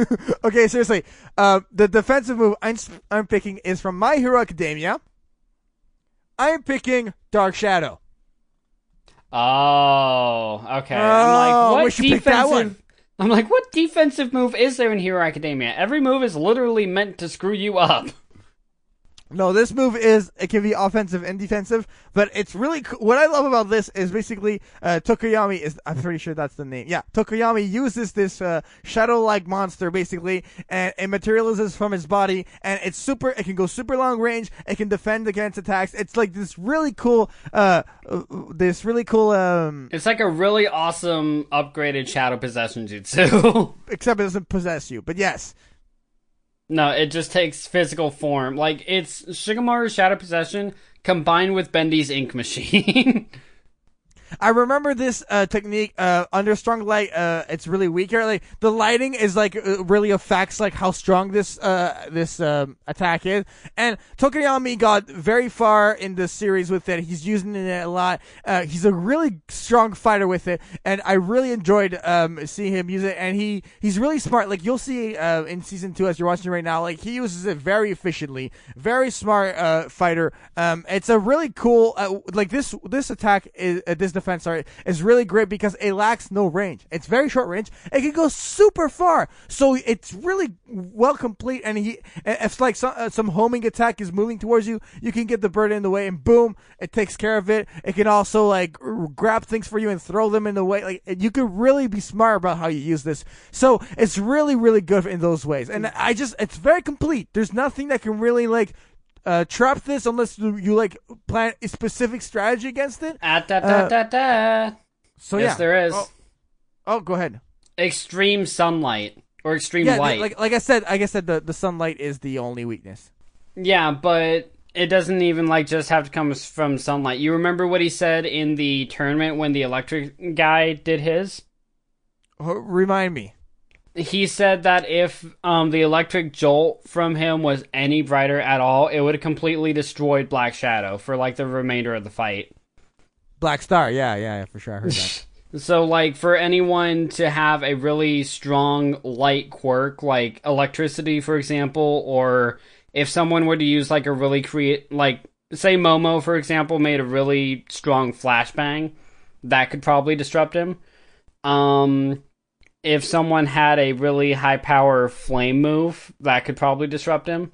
(laughs) Okay, seriously. Uh, the defensive move I'm, I'm picking is from My Hero Academia. I'm picking Dark Shadow. Oh, okay. Oh, I'm like, what that one. defensive? I'm like, what defensive move is there in Hero Academia? Every move is literally meant to screw you up. (laughs) No, this move is it can be offensive and defensive, but it's really co- what I love about this is basically uh, Tokoyami is I'm pretty sure that's the name. Yeah, Tokoyami uses this uh, shadow-like monster basically, and it materializes from his body, and it's super. It can go super long range. It can defend against attacks. It's like this really cool, uh, uh, this really cool. Um, It's like a really awesome upgraded Shadow Possession Jutsu. (laughs) except it doesn't possess you, but yes. No, it just takes physical form. Like, it's Shikamaru's Shadow Possession combined with Bendy's Ink Machine. (laughs) I remember this uh, technique uh, under strong light. Uh, it's really weaker. Like the lighting is like uh, really affects like how strong this uh, this um, attack is. And Tokoyami got very far in this series with it. He's using it a lot. Uh, he's a really strong fighter with it, and I really enjoyed um, seeing him use it. And he he's really smart. Like you'll see uh, in season two as you're watching right now. Like he uses it very efficiently. Very smart uh, fighter. Um, it's a really cool like this this attack is this defense sorry, is really great because it lacks no range. It's very short range. It can go super far, so it's really well complete. And he, if like some uh, some homing attack is moving towards you, you can get the bird in the way, and boom, it takes care of it. It can also like r- grab things for you and throw them in the way. Like you can really be smart about how you use this. So it's really really good in those ways. And I just it's very complete. There's nothing that can really like uh, trap this unless you, you like plan a specific strategy against it. Ah, da, da, Uh, da, da. So yes, yeah, there is. Oh, oh, go ahead. Extreme sunlight or extreme Yeah, light. like like I said, like I said, the the sunlight is the only weakness. Yeah, but it doesn't even like just have to come from sunlight. You remember what he said in the tournament when the electric guy did his? Remind me. He said that if um, the electric jolt from him was any brighter at all, it would have completely destroyed Black Shadow for like the remainder of the fight. Black Star. Yeah, yeah, yeah for sure. I heard that. (laughs) So, like, for anyone to have a really strong light quirk, like electricity, for example, or if someone were to use, like, a really create, like, say Momo, for example, made a really strong flashbang, that could probably disrupt him. Um, if someone had a really high power flame move, that could probably disrupt him.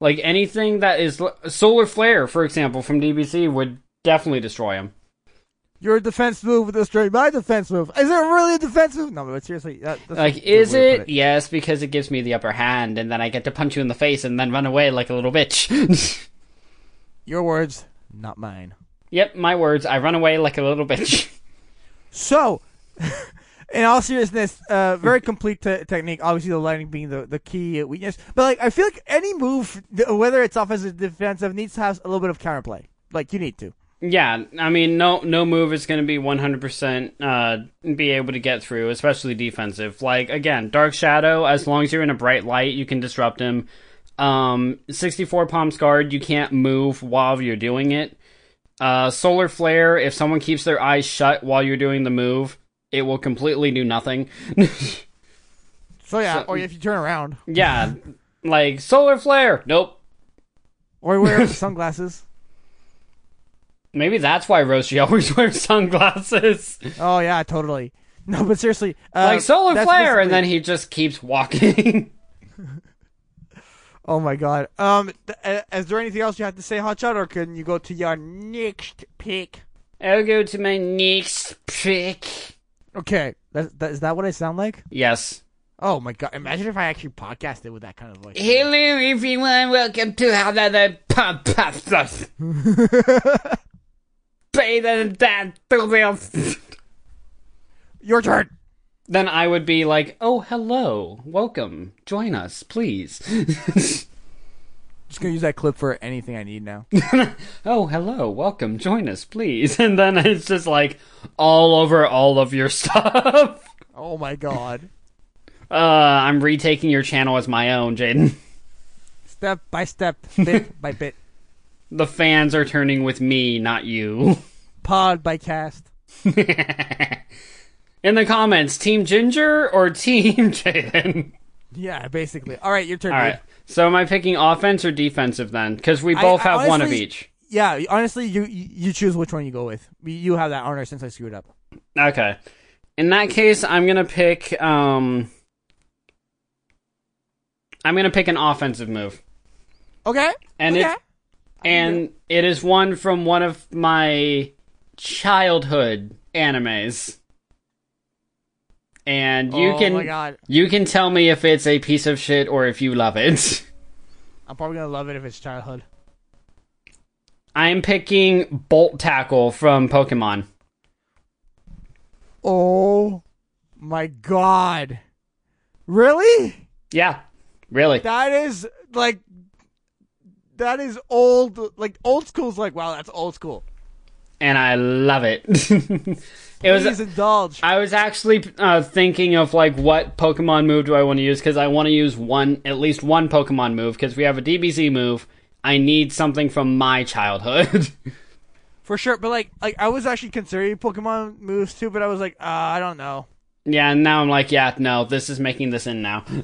Like, anything that is solar flare, for example, from DBZ would definitely destroy him. Your defense move would destroy my defense move. Is it really a defense move? No, but seriously, that, Like, is put it? Yes, because it gives me the upper hand, and then I get to punch you in the face and then run away like a little bitch. (laughs) Your words, not mine. yep, my words. I run away like a little bitch. So, (laughs) in all seriousness, uh, very complete te- technique. Obviously, the lighting being the, the key weakness. But like, I feel like any move, whether it's offensive, or defensive, needs to have a little bit of counterplay. Like you need to. yeah, I mean, no, no move is going to be one hundred percent uh be able to get through, especially defensive. Like again, Dark Shadow. As long as you're in a bright light, you can disrupt him. Um, sixty-four Palms Guard. You can't move while you're doing it. Uh, Solar Flare. If someone keeps their eyes shut while you're doing the move, it will completely do nothing. (laughs) So yeah, So- or if you turn around, Yeah, like solar flare. Nope. or wear (laughs) sunglasses. Maybe that's why Roshi (laughs) always wears sunglasses. Oh yeah, totally. No, but seriously, uh, like solar flare, and then he just keeps walking. Oh my god. Um, th- uh, is there anything else you have to say, Hotshot, or can you go to your next pick? I'll go to my next pick. Okay, that, that, is that what I sound like? Yes. Oh my god! Imagine if I actually podcasted with that kind of voice. Hello, everyone. Welcome to another stuff. Better than that. Your turn. Then I would be like, "Oh, hello, welcome, join us, please." (laughs) Just gonna use that clip for anything I need now. (laughs) oh, hello, welcome, join us, please. (laughs) And then it's just like all over all of your (laughs) stuff. oh my god! Uh, I'm retaking your channel as my own, Jaden. Step by step, bit by bit, The fans are turning with me, not you. pod by cast. In the comments, Team Ginger or Team Jaden? Yeah, basically. All right, your turn. All right. So am I picking offense or defensive then? Because we I- both I have one of each. Yeah, honestly, you you choose which one you go with. You- You have that honor since I screwed up. Okay. In that case, I'm gonna pick. Um, I'm gonna pick an offensive move, Okay. and okay. it and it is one from one of my childhood animes. And you oh can you can tell me if it's a piece of shit or if you love it. (laughs) I'm probably gonna love it if it's childhood. I'm picking Bolt Tackle from Pokemon. Oh my god, really? Yeah, really. That is like that is old. Like old school's like wow, that's old school. And I love it. (laughs) it was indulge. I was actually uh, thinking of like what Pokemon move do I want to use because I want to use one at least one Pokemon move because we have a DBZ move. I need something from my childhood. (laughs) For sure, but like, like I was actually considering Pokemon moves too, but I was like, uh, I don't know. yeah, and now I'm like, yeah, no, this is making this in now. (laughs)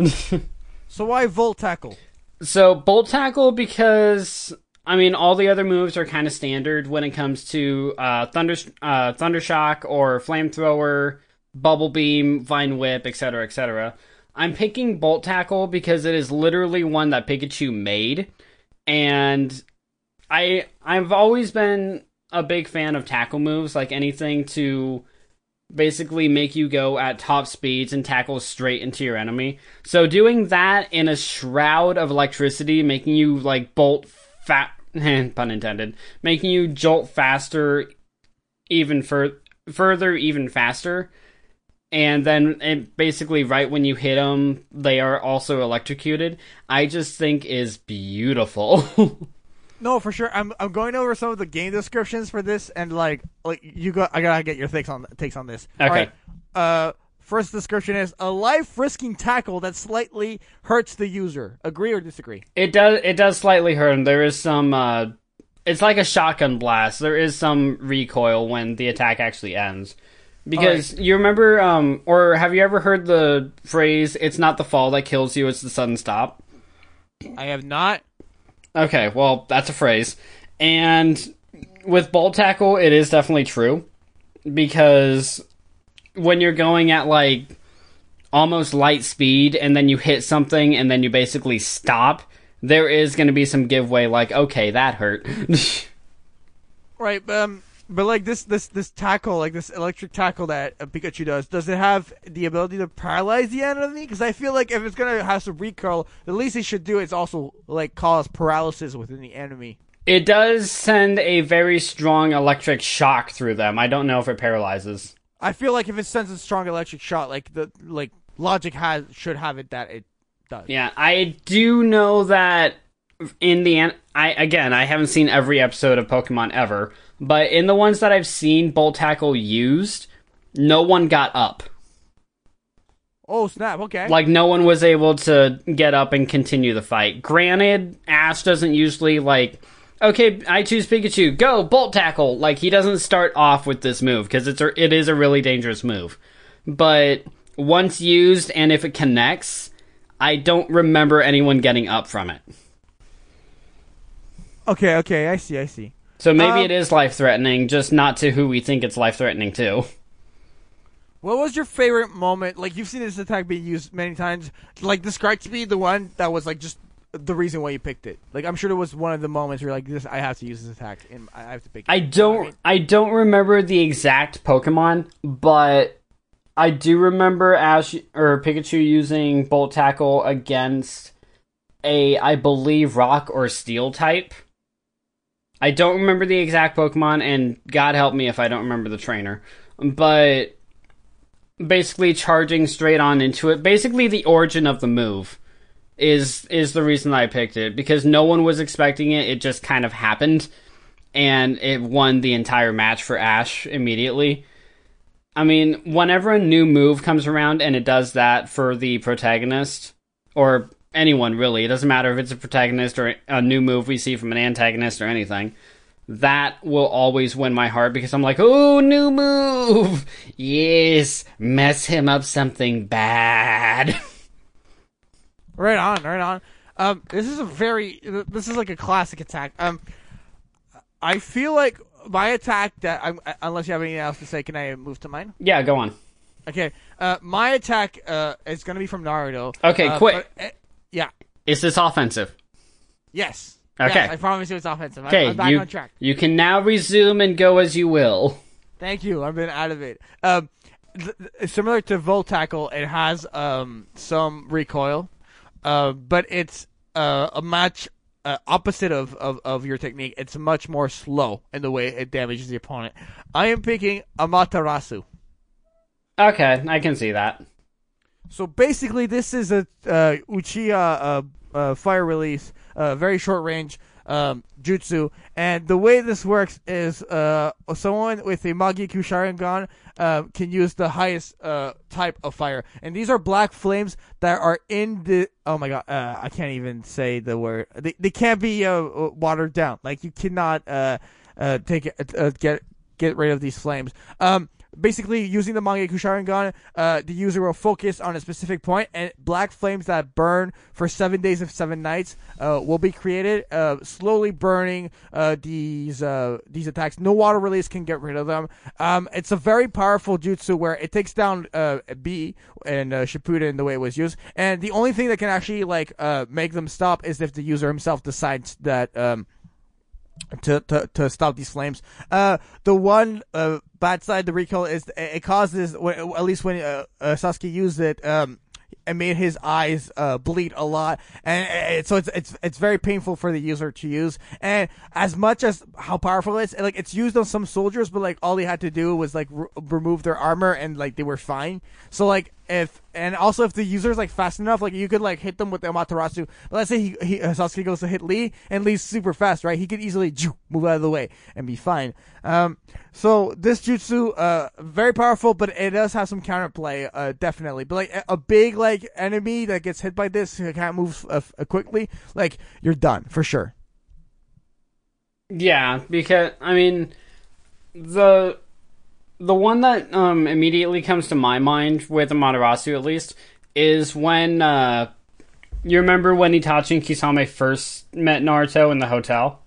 So why Volt Tackle? so Bolt Tackle because I mean, all the other moves are kind of standard when it comes to uh, thunder, uh, thundershock or flamethrower, bubble beam, vine whip, etc., etc. I'm picking bolt tackle because it is literally one that Pikachu made, and I I've always been a big fan of tackle moves, like anything to basically make you go at top speeds and tackle straight into your enemy. So doing that in a shroud of electricity, making you like bolt fat (laughs) pun intended, making you jolt faster even fur- further even faster. And then it basically right when you hit them, they are also electrocuted. I just think is beautiful. (laughs) No, for sure. I'm I'm going over some of the game descriptions for this, and like like you got I gotta get your takes on takes on this. Okay. All right. Uh, first description is a life-risking tackle that slightly hurts the user. Agree or disagree? It does. It does slightly hurt him. There is some. Uh, it's like a shotgun blast. There is some recoil when the attack actually ends. Because you remember, um, or have you ever heard the phrase "It's not the fall that kills you; it's the sudden stop." I have not. Okay, well, that's a phrase. And with bolt tackle, it is definitely true because when you're going at like almost light speed and then you hit something and then you basically stop, there is going to be some giveaway like, okay, that hurt. (laughs) Right, um, but like this this this tackle, like this electric tackle that uh, Pikachu does, does it have the ability to paralyze the enemy? Because I feel like if it's gonna have some recoil, the least it should do is also like cause paralysis within the enemy. it does send a very strong electric shock through them. I don't know if it paralyzes. I feel like if it sends a strong electric shot, like the like logic has should have it that it does. Yeah, I do know that in the end, I again I haven't seen every episode of Pokemon ever, but in the ones that I've seen Bolt Tackle used, no one got up. Oh snap! Okay. Like no one was able to get up and continue the fight. Granted, Ash doesn't usually like okay, I choose Pikachu, go Bolt Tackle. Like he doesn't start off with this move because it's a, it is a really dangerous move. But once used and if it connects, I don't remember anyone getting up from it. okay. Okay. I see. I see. So maybe Um, it is life threatening, just not to who we think it's life threatening to. What was your favorite moment? Like you've seen this attack being used many times. Like describe to me the one that was like just the reason why you picked it. Like I'm sure there was one of the moments where you're like this. I have to use this attack and I have to pick. it. I don't mean- I don't remember the exact Pokemon, but I do remember Ash or Pikachu using Bolt Tackle against a I believe rock or steel type. I don't remember the exact Pokemon and God help me if I don't remember the trainer. But basically charging straight on into it. Basically the origin of the move is is the reason I picked it because no one was expecting it. It just kind of happened and it won the entire match for Ash immediately. I mean, whenever a new move comes around and it does that for the protagonist, or anyone really, it doesn't matter if it's a protagonist or a new move we see from an antagonist or anything, that will always win my heart because I'm like, oh, new move! (laughs) Yes, mess him up something bad. (laughs) Right on, right on. Um, this is a very, this is like a classic attack. Um, I feel like my attack that I'm, unless you have anything else to say, can I move to mine? yeah, go on. Okay. Uh, my attack uh is gonna be from Naruto. Okay, Uh, quick. but, uh, yeah. Is this offensive? Yes. Okay. Yes, I promise you it's offensive. Okay, I'm back you, on track. you can now resume and go as you will. Thank you. I've been out of it. Um, th- th- similar to Volt Tackle, it has um some recoil, uh, but it's uh, a much uh, opposite of, of, of your technique. It's much more slow in the way it damages the opponent. I am picking Amaterasu. Okay, I can see that. So basically, this is a uh, Uchiha uh, uh, fire release, uh, very short range um, jutsu, and the way this works is uh, someone with a Mangekyou Sharingan uh, can use the highest uh, type of fire, and these are black flames that are in the. Oh my god, uh, I can't even say the word. They they can't be uh, watered down. Like you cannot uh, take it, get get rid of these flames. Um, basically using the Mangekyou Sharingan, uh, the user will focus on a specific point, and black flames that burn for seven days of seven nights uh, will be created, uh, slowly burning uh, these uh, these attacks. No water release can get rid of them. Um, it's a very powerful jutsu where it takes down uh, B and Shippuden the way it was used, and the only thing that can actually like uh, make them stop is if the user himself decides that. Um, to, to, to stop these flames. Uh, the one uh, bad side, the recoil is it causes at least when uh, uh, Sasuke used it, um, it made his eyes uh, bleed a lot, and it, so it's it's it's very painful for the user to use. And as much as how powerful it is, like it's used on some soldiers, but like all they had to do was like re- remove their armor, and like they were fine. So like if and also if the user is like fast enough, like you could like hit them with the Amaterasu. But let's say he, he uh, Sasuke goes to hit Lee and Lee's super fast, right? He could easily move out of the way and be fine. Um, so this jutsu, uh, very powerful, but it does have some counterplay, uh, definitely. But like a big like enemy that gets hit by this who can't move uh, quickly, like you're done for sure. Yeah, because I mean the the one that um, immediately comes to my mind with Amaterasu, at least, is when uh, you remember when Itachi and Kisame first met Naruto in the hotel.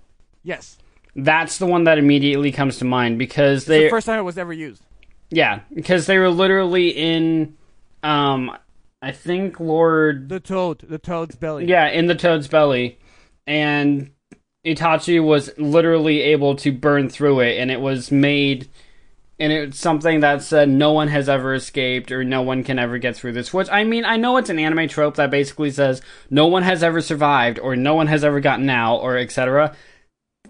Yes, that's the one that immediately comes to mind because they the first time it was ever used. Yeah, because they were literally in, um, I think Lord the Toad, the Toad's belly. Yeah, in the Toad's belly, and Itachi was literally able to burn through it, and it was made and it's something that said no one has ever escaped or no one can ever get through this. Which I mean, I know it's an anime trope that basically says no one has ever survived or no one has ever gotten out or etc.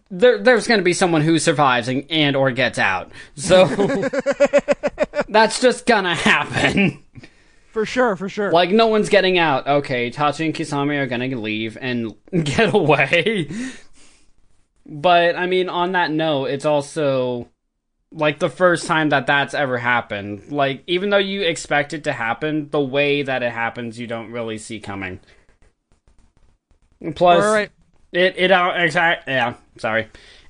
There, there's going to be someone who survives and, and or gets out. So (laughs) that's just gonna happen. For sure, for sure. Like no one's getting out. Okay, Tachi and Kisame are gonna leave and (laughs) get away. but I mean, on that note, it's also like the first time that that's ever happened. Like even though you expect it to happen, the way that it happens, you don't really see coming. Plus, right. it it exact yeah sorry,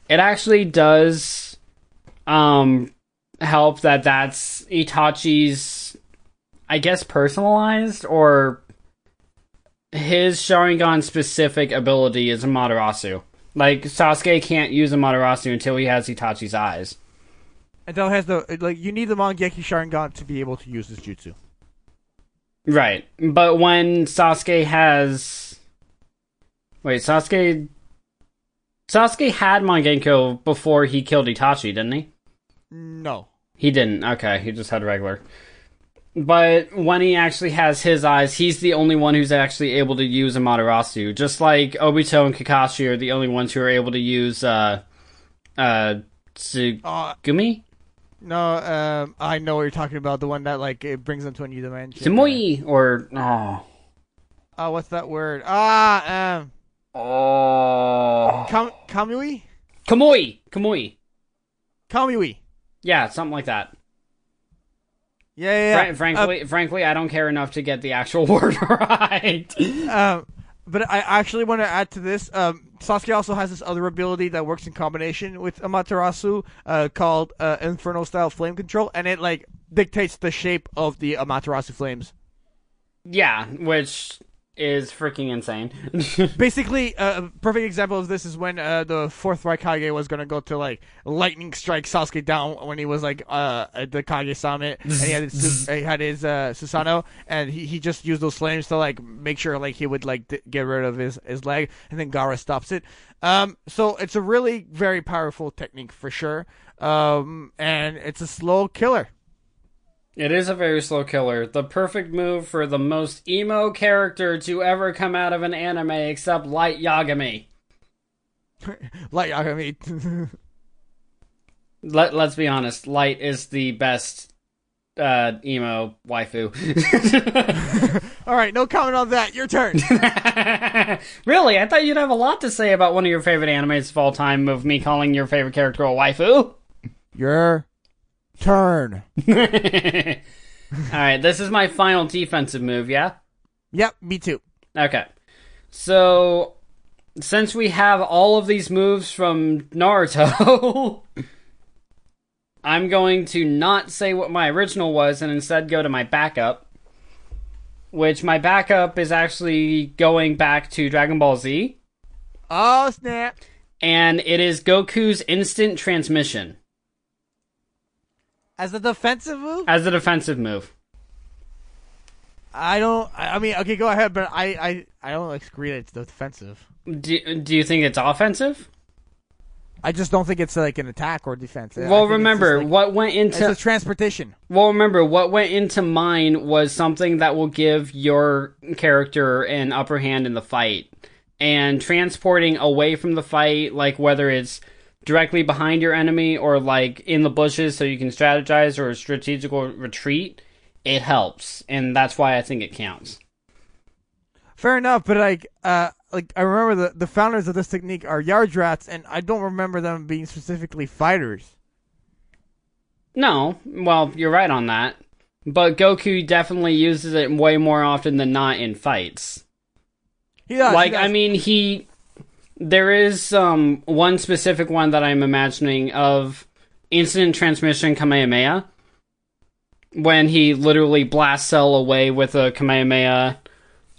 it actually does um help that that's Itachi's I guess personalized or his Sharingan specific ability is Amaterasu. Like Sasuke can't use Amaterasu until he has Itachi's eyes. Until has the like you need the Mangekyou Sharingan to be able to use this jutsu. Right, but when Sasuke has, wait, Sasuke, Sasuke had Mangekyou before he killed Itachi, didn't he? No, he didn't. Okay, he just had regular. But when he actually has his eyes, he's the only one who's actually able to use a Amaterasu. Just like Obito and Kakashi are the only ones who are able to use uh, uh, Tsugumi. Uh, no, um, I know what you're talking about. The one that like it brings them to a new dimension. Samui or oh. Uh, what's that word? Ah, um. Oh. Kam- Kamui. Kamui. Kamui. Kamui. Yeah, something like that. Yeah, yeah. yeah. frankly, uh, frankly, I don't care enough to get the actual (laughs) word right. um, but I actually want to add to this. Um, Sasuke also has this other ability that works in combination with Amaterasu, uh, called uh, Inferno Style Flame Control, and it like dictates the shape of the Amaterasu flames. Yeah, which is freaking insane. (laughs) Basically, uh, a perfect example of this is when uh, the fourth Raikage was gonna go to like lightning strike Sasuke down when he was like uh, at the Kage Summit, and he had his, (laughs) he had his uh, Susanoo, and he, he just used those flames to like make sure like he would like d- get rid of his his leg, and then Gaara stops it. Um, so it's a really very powerful technique for sure, um, and it's a slow killer. It is a very slow killer. The perfect move for the most emo character to ever come out of an anime except Light Yagami. (laughs) Light Yagami. (laughs) Let, let's be honest, Light is the best uh, emo waifu. (laughs) All right, no comment on that. Your turn. really? I thought you'd have a lot to say about one of your favorite animes of all time of me calling your favorite character a waifu. Your turn. (laughs) All right, this is my final defensive move, yeah? Yep, me too. Okay. So, since we have all of these moves from Naruto, (laughs) I'm going to not say what my original was and instead go to my backup. Which my backup is actually going back to Dragon Ball Z. Oh snap! And it is Goku's instant transmission. As a defensive move? As a defensive move. I don't. I mean, okay, go ahead, but I, I, I don't like agree that it's defensive. Do, do you think it's offensive? I just don't think it's like an attack or defense. Well, remember like, what went into it's transportation. Well, remember what went into mine was something that will give your character an upper hand in the fight, and transporting away from the fight, like whether it's directly behind your enemy or like in the bushes so you can strategize or a strategical retreat, it helps, and that's why I think it counts. Fair enough, but like, uh, like I remember the the founders of this technique are Yardrats, and I don't remember them being specifically fighters. No, well, you're right on that. But Goku definitely uses it way more often than not in fights. He does. Like. I mean, he. There is um, one specific one that I'm imagining of instant transmission Kamehameha. When he literally blasts Cell away with a Kamehameha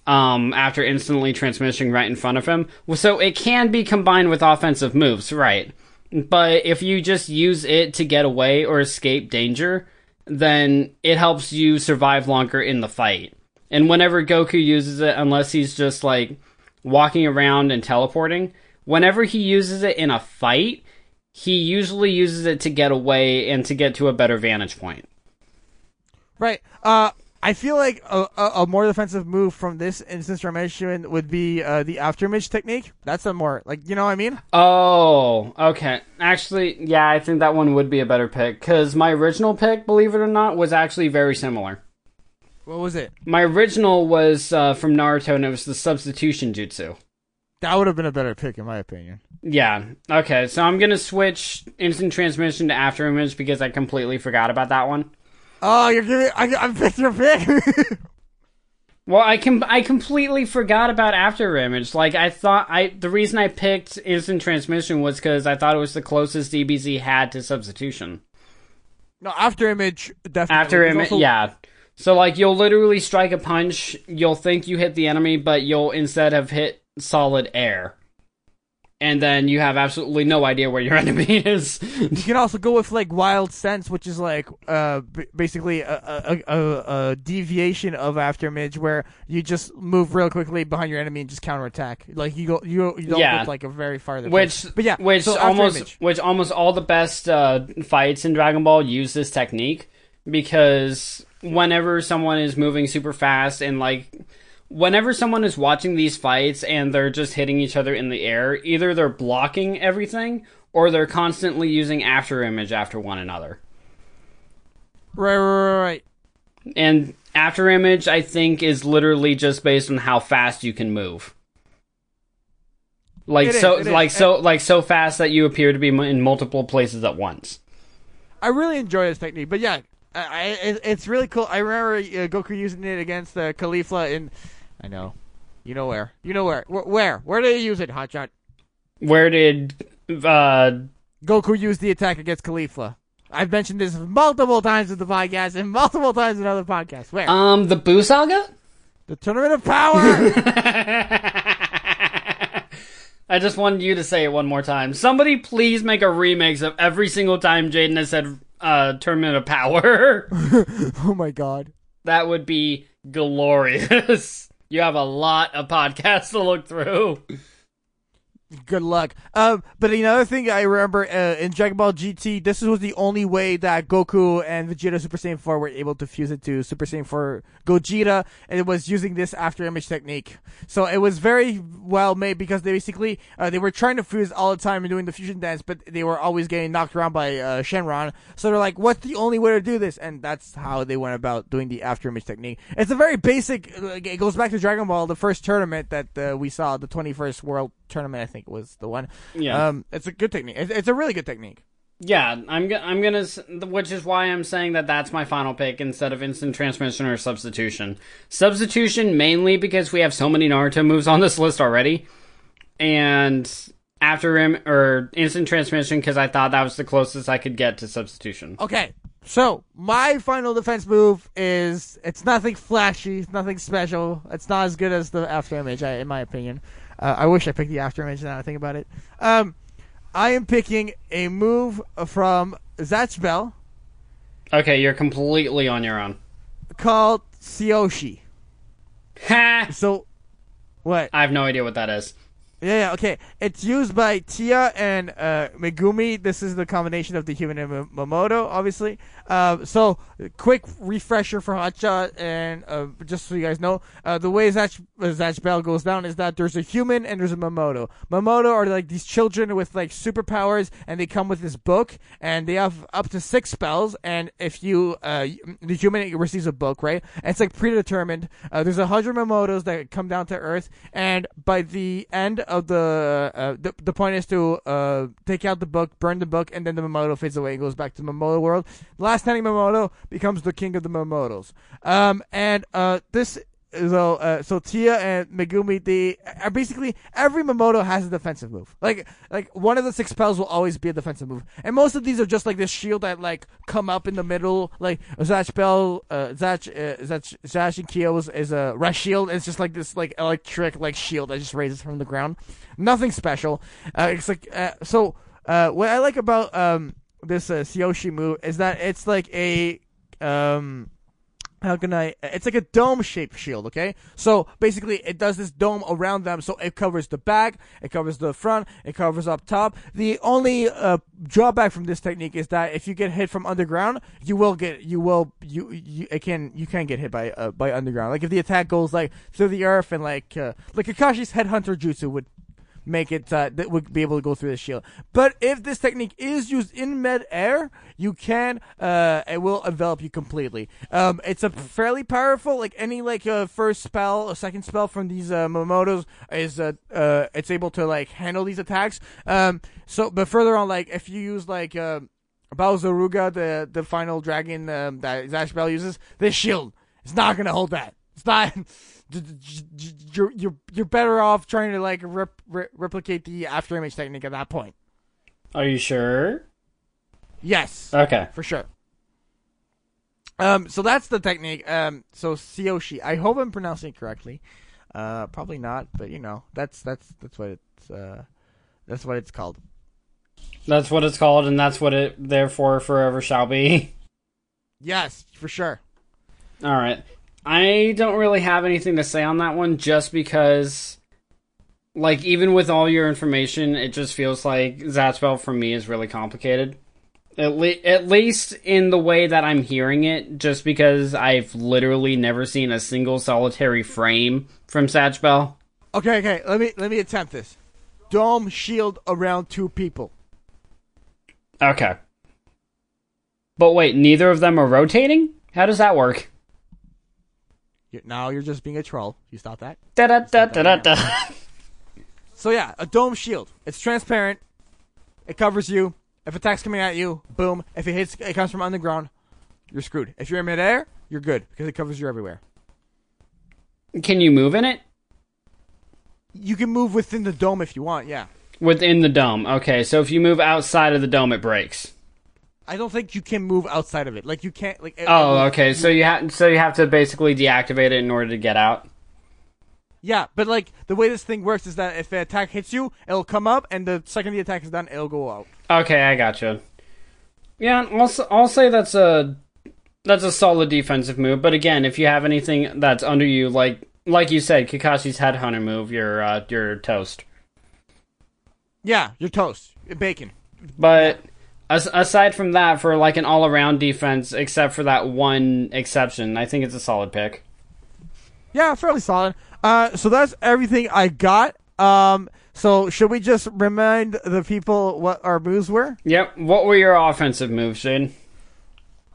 um, after instantly transmitting right in front of him. So it can be combined with offensive moves, right? But if you just use it to get away or escape danger, then it helps you survive longer in the fight. And whenever Goku uses it, unless he's just like walking around and teleporting, whenever he uses it in a fight, he usually uses it to get away and to get to a better vantage point. Right. Uh, I feel like a, a, a, more defensive move from this instant transmission would be uh, the afterimage technique. That's a more like you know what I mean. Oh, okay. Actually, yeah, I think that one would be a better pick because my original pick, believe it or not, was actually very similar. What was it? My original was uh, from Naruto, and it was the substitution jutsu. That would have been a better pick, in my opinion. Yeah. Okay, so I'm gonna switch instant transmission to after image because I completely forgot about that one. Oh, you're giving. I, I'm picked your pick. (laughs) well, I can. I completely forgot about After Image. Like I thought, I the reason I picked Instant Transmission was because I thought it was the closest DBZ had to substitution. No, After Image definitely. After Image, also... yeah. So like you'll literally strike a punch, you'll think you hit the enemy, but you'll instead have hit solid air and then you have absolutely no idea where your (laughs) enemy is. you can also go with like wild sense, which is like uh b- basically a, a, a, a, deviation of afterimage where you just move real quickly behind your enemy and just counterattack. Like you go you you don't yeah. look like a very farther. Which but yeah, which so almost which almost all the best uh, fights in Dragon Ball use this technique because whenever someone is moving super fast and like whenever someone is watching these fights and they're just hitting each other in the air, either they're blocking everything or they're constantly using after image after one another. Right, right, right. And after image, I think, is literally just based on how fast you can move. Like it so, is, like is. so, like so fast that you appear to be in multiple places at once. I really enjoy this technique, but yeah, I, it's really cool. I remember uh, Goku using it against the uh, Caulifla in I know. You know where? You know where? Where? Where, where did he use it, Hotshot? Where did uh Goku use the attack against Caulifla? I've mentioned this multiple times in the podcast and multiple times in other podcasts. Where? Um, the Buu Saga? The Tournament of Power! (laughs) I just wanted you to say it one more time. Somebody please make a remix of every single time Jaden has said uh, Tournament of Power. (laughs) oh my god. That would be glorious. (laughs) You have a lot of podcasts to look through. Good luck. Um, but another thing I remember uh, in Dragon Ball GT, this was the only way that Goku and Vegeta Super Saiyan 4 were able to fuse it to Super Saiyan 4 Gogeta, and it was using this after image technique. So it was very well made because they basically uh, they were trying to fuse all the time and doing the fusion dance, but they were always getting knocked around by uh, Shenron. So they're like, "What's the only way to do this?" And that's how they went about doing the after image technique. It's a very basic. It goes back to Dragon Ball, the first tournament that uh, we saw, the 21st World tournament, I think was the one. Yeah. Um, it's a good technique. It's, it's a really good technique. Yeah, I'm go- I'm gonna, which is why I'm saying that that's my final pick instead of instant transmission or substitution. Substitution mainly because we have so many Naruto moves on this list already, and after him or instant transmission because I thought that was the closest I could get to substitution. Okay, so my final defense move is it's nothing flashy, nothing special. It's not as good as the after image, in my opinion. Uh, I wish I picked the after image now I think about it. Um, I am picking a move from Zatch Bell Okay, you're completely on your own. called Sioshi. Ha! So, what? I have no idea what that is. Yeah, yeah, okay. It's used by Tia and uh, Megumi. This is the combination of the human and M- Mamodo, obviously. Uh, so, quick refresher for Hotshot, and uh, just so you guys know, uh, the way Zatch, uh, Zatch Bell goes down is that there's a human and there's a Mamodo. Mamodo are like these children with like superpowers, and they come with this book, and they have up to six spells. And if you, uh, the human receives a book, right? And it's like predetermined. There's a hundred Mamodos that come down to Earth, and by the end of the, the the point is to take out the book, burn the book, and then the Mamodo fades away and goes back to Mamodo world. The last standing Mamodo becomes the king of the Mamodos. Um, and uh, this so uh, so Tia and Megumi they are basically every Mamodo has a defensive move. Like like one of the six spells will always be a defensive move, and most of these are just like this shield that like come up in the middle. Like Zatch Bell, uh, Zatch uh, Zatch Zatch and Kiyo's is a Rashield. It's just like this like electric like shield that just raises from the ground. Nothing special. Uh, it's like uh, so. Uh, what I like about um this uh, Sioshi move is that it's like a um how can I? It's like a dome shaped shield, okay? So basically, it does this dome around them, so it covers the back, it covers the front, it covers up top. The only uh, drawback from this technique is that if you get hit from underground, you will get, you will, you, you, it can, you can get hit by, uh, by underground. Like if the attack goes like through the earth and like, uh, like Kakashi's headhunter jutsu would make it uh, that would be able to go through the shield. But if this technique is used in mid-air, you can uh, it will envelop you completely. Um, it's a fairly powerful, like any like uh, first spell or second spell from these uh, Mamodos is uh, uh, it's able to like handle these attacks. Um, so but further on, like if you use like uh, Bowseruga, the the final dragon um, that Zatch Bell uses, this shield is not gonna hold that. It's not. (laughs) You're you're you're better off trying to like rep, re- replicate the after image technique at that point. Are you sure? Yes, Okay. for sure. Um, so that's the technique. Um, so Sioshi, I hope I'm pronouncing it correctly. Uh, probably not, but you know, that's that's that's what it's uh, that's what it's called. That's what it's called, and that's what it therefore forever shall be. Yes, for sure. All right. I don't really have anything to say on that one just because, like, even with all your information, it just feels like Zatch Bell for me is really complicated. At, le- at least in the way that I'm hearing it, just because I've literally never seen a single solitary frame from Zatch Bell. Okay, okay. Let me let me attempt this. Dome shield around two people. Okay. But wait, neither of them are rotating? How does that work? You- Now you're just being a troll. You stop that. Da da da da da. So yeah, a dome shield. It's transparent. It covers you. If attack's coming at you, boom. If it hits, it comes from underground. You're screwed. If you're in midair, you're good because it covers you everywhere. Can you move in it? You can move within the dome if you want. Yeah. Within the dome. Okay, so if you move outside of the dome, it breaks. I don't think you can move outside of it. Like you can't. Like. Oh, it- okay. So you have so you have to basically deactivate it in order to get out. Yeah, but like the way this thing works is that if an attack hits you, it'll come up, and the second the attack is done, it'll go out. Okay, I gotcha. Yeah, I'll I'll say that's a that's a solid defensive move. But again, if you have anything that's under you, like like you said, Kakashi's headhunter move, you're uh, you're toast. Yeah, you're toast. Bacon. But as- aside from that, for like an all around defense, except for that one exception, I think it's a solid pick. Yeah, fairly solid. Uh, so that's everything I got. Um, so should we just remind the people what our moves were? Yep. What were your offensive moves, Shane?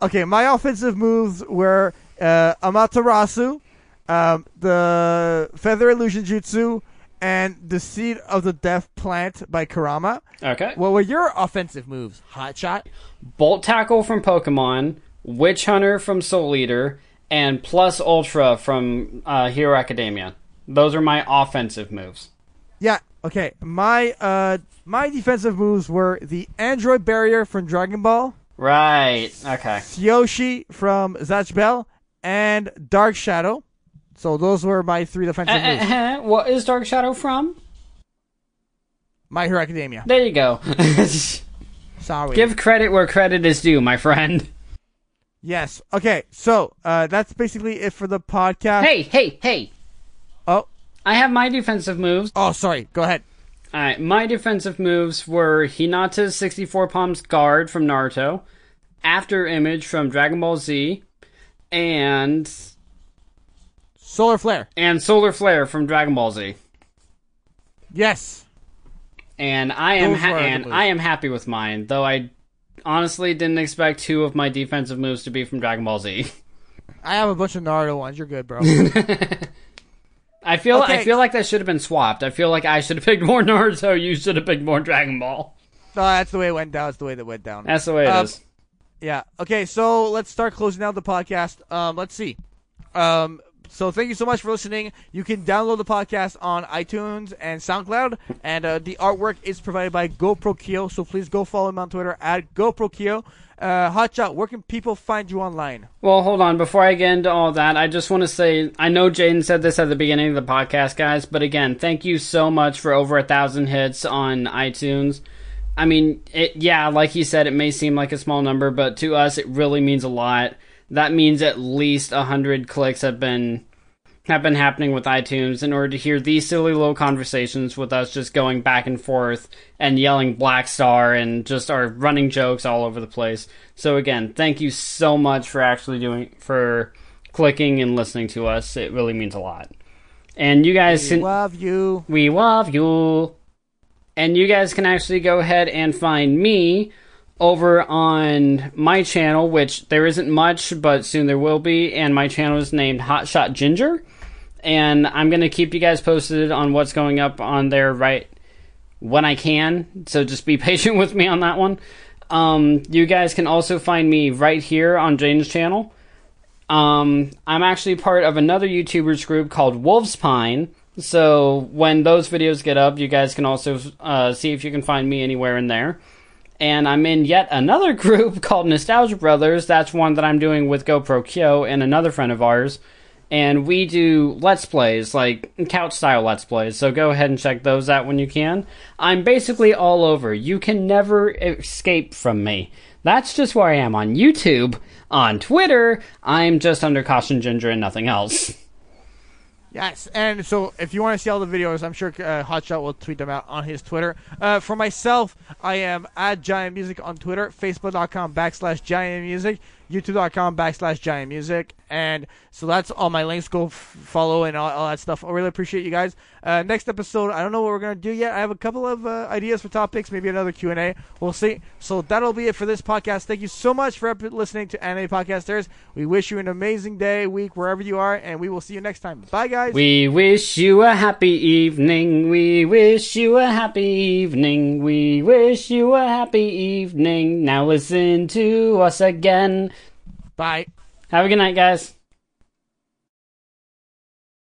Okay, my offensive moves were uh, Amaterasu, um, the Feather Illusion Jutsu, and the Seed of the Death Plant by Kurama. Okay. What were your offensive moves? Hotshot. Bolt Tackle from Pokemon, Witch Hunter from Soul Eater, and Plus Ultra from uh, Hero Academia. Those are my offensive moves. Yeah. Okay, my uh my defensive moves were the android barrier from Dragon Ball, Right. Okay. Sioshi from Zatch Bell, and Dark Shadow. So those were my three defensive moves. Uh, what is Dark Shadow from? My Hero Academia. There you go. (laughs) (laughs) Sorry. Give credit where credit is due, my friend. yes. Okay. So uh, that's basically it for the podcast. Hey, hey, hey. Oh. I have my defensive moves. Oh, sorry. Go ahead. Alright, my defensive moves were Hinata's 64 Palms Guard from Naruto, After Image from Dragon Ball Z, and Solar Flare. and Solar Flare from Dragon Ball Z. Yes. And I am ha- and. I am happy with mine, though I honestly didn't expect two of my defensive moves to be from Dragon Ball Z. I have a bunch of Naruto ones. You're good, bro. (laughs) I feel I feel like that should have been swapped. I feel like I should have picked more (laughs) Naruto. You should have picked more Dragon Ball. no, that's the way it went down. That's the way that went down. That's the way it is. Um, Yeah. Okay. So let's start closing out the podcast. Um, let's see. Um, so thank you so much for listening. You can download the podcast on iTunes and SoundCloud, and uh, the artwork is provided by GoPro Kyo. So please go follow him on Twitter at GoPro Kyo. Uh, Hotshot, where can people find you online? Well, hold on. Before I get into all that, I just want to say I know Jaden said this at the beginning of the podcast, guys, but again, thank you so much for over a thousand hits on iTunes. I mean, it, yeah, like he said, it may seem like a small number, but to us, it really means a lot. That means at least a hundred clicks have been have been happening with iTunes in order to hear these silly little conversations with us just going back and forth and yelling Black Star and just our running jokes all over the place. So again, thank you so much for actually doing for clicking and listening to us. It really means a lot. And you guys can Love you. we love you. And you guys can actually go ahead and find me over on my channel, which there isn't much, but soon there will be. And my channel is named Hotshot Ginger. And I'm going to keep you guys posted on what's going up on there right when I can. So just be (laughs) patient with me on that one. Um, you guys can also find me right here on Jane's channel. Um, I'm actually part of another YouTubers group called Wolf's Pine. So when those videos get up, you guys can also uh, see if you can find me anywhere in there. And I'm in yet another (laughs) group called Nostalgia Brothers. That's one that I'm doing with GoPro Kyo and another friend of ours. And we do Let's Plays, like couch style Let's Plays. So go ahead and check those out when you can. I'm basically all over. You can never escape from me. That's just where I am on YouTube. On Twitter, I'm just under Caution Ginger and nothing else. (laughs) Yes, and so if you want to see all the videos, I'm sure uh, Hotshot will tweet them out on his Twitter. Uh, for myself, I am at Giant Music on Twitter, Facebook.com backslash Giant Music, YouTube.com backslash Giant Music, and so that's all my links. Go f- follow and all, all that stuff. I really appreciate you guys. Uh, next episode, I don't know what we're gonna do yet. I have a couple of uh, ideas for topics, maybe another Q and A. We'll see. So that'll be it for this podcast. Thank you so much for listening to Anime Podcasters. We wish you an amazing day, week, wherever you are, and we will see you next time. Bye, guys. We wish you a happy evening. We wish you a happy evening. We wish you a happy evening. Now listen to us again. Bye. Have a good night, guys.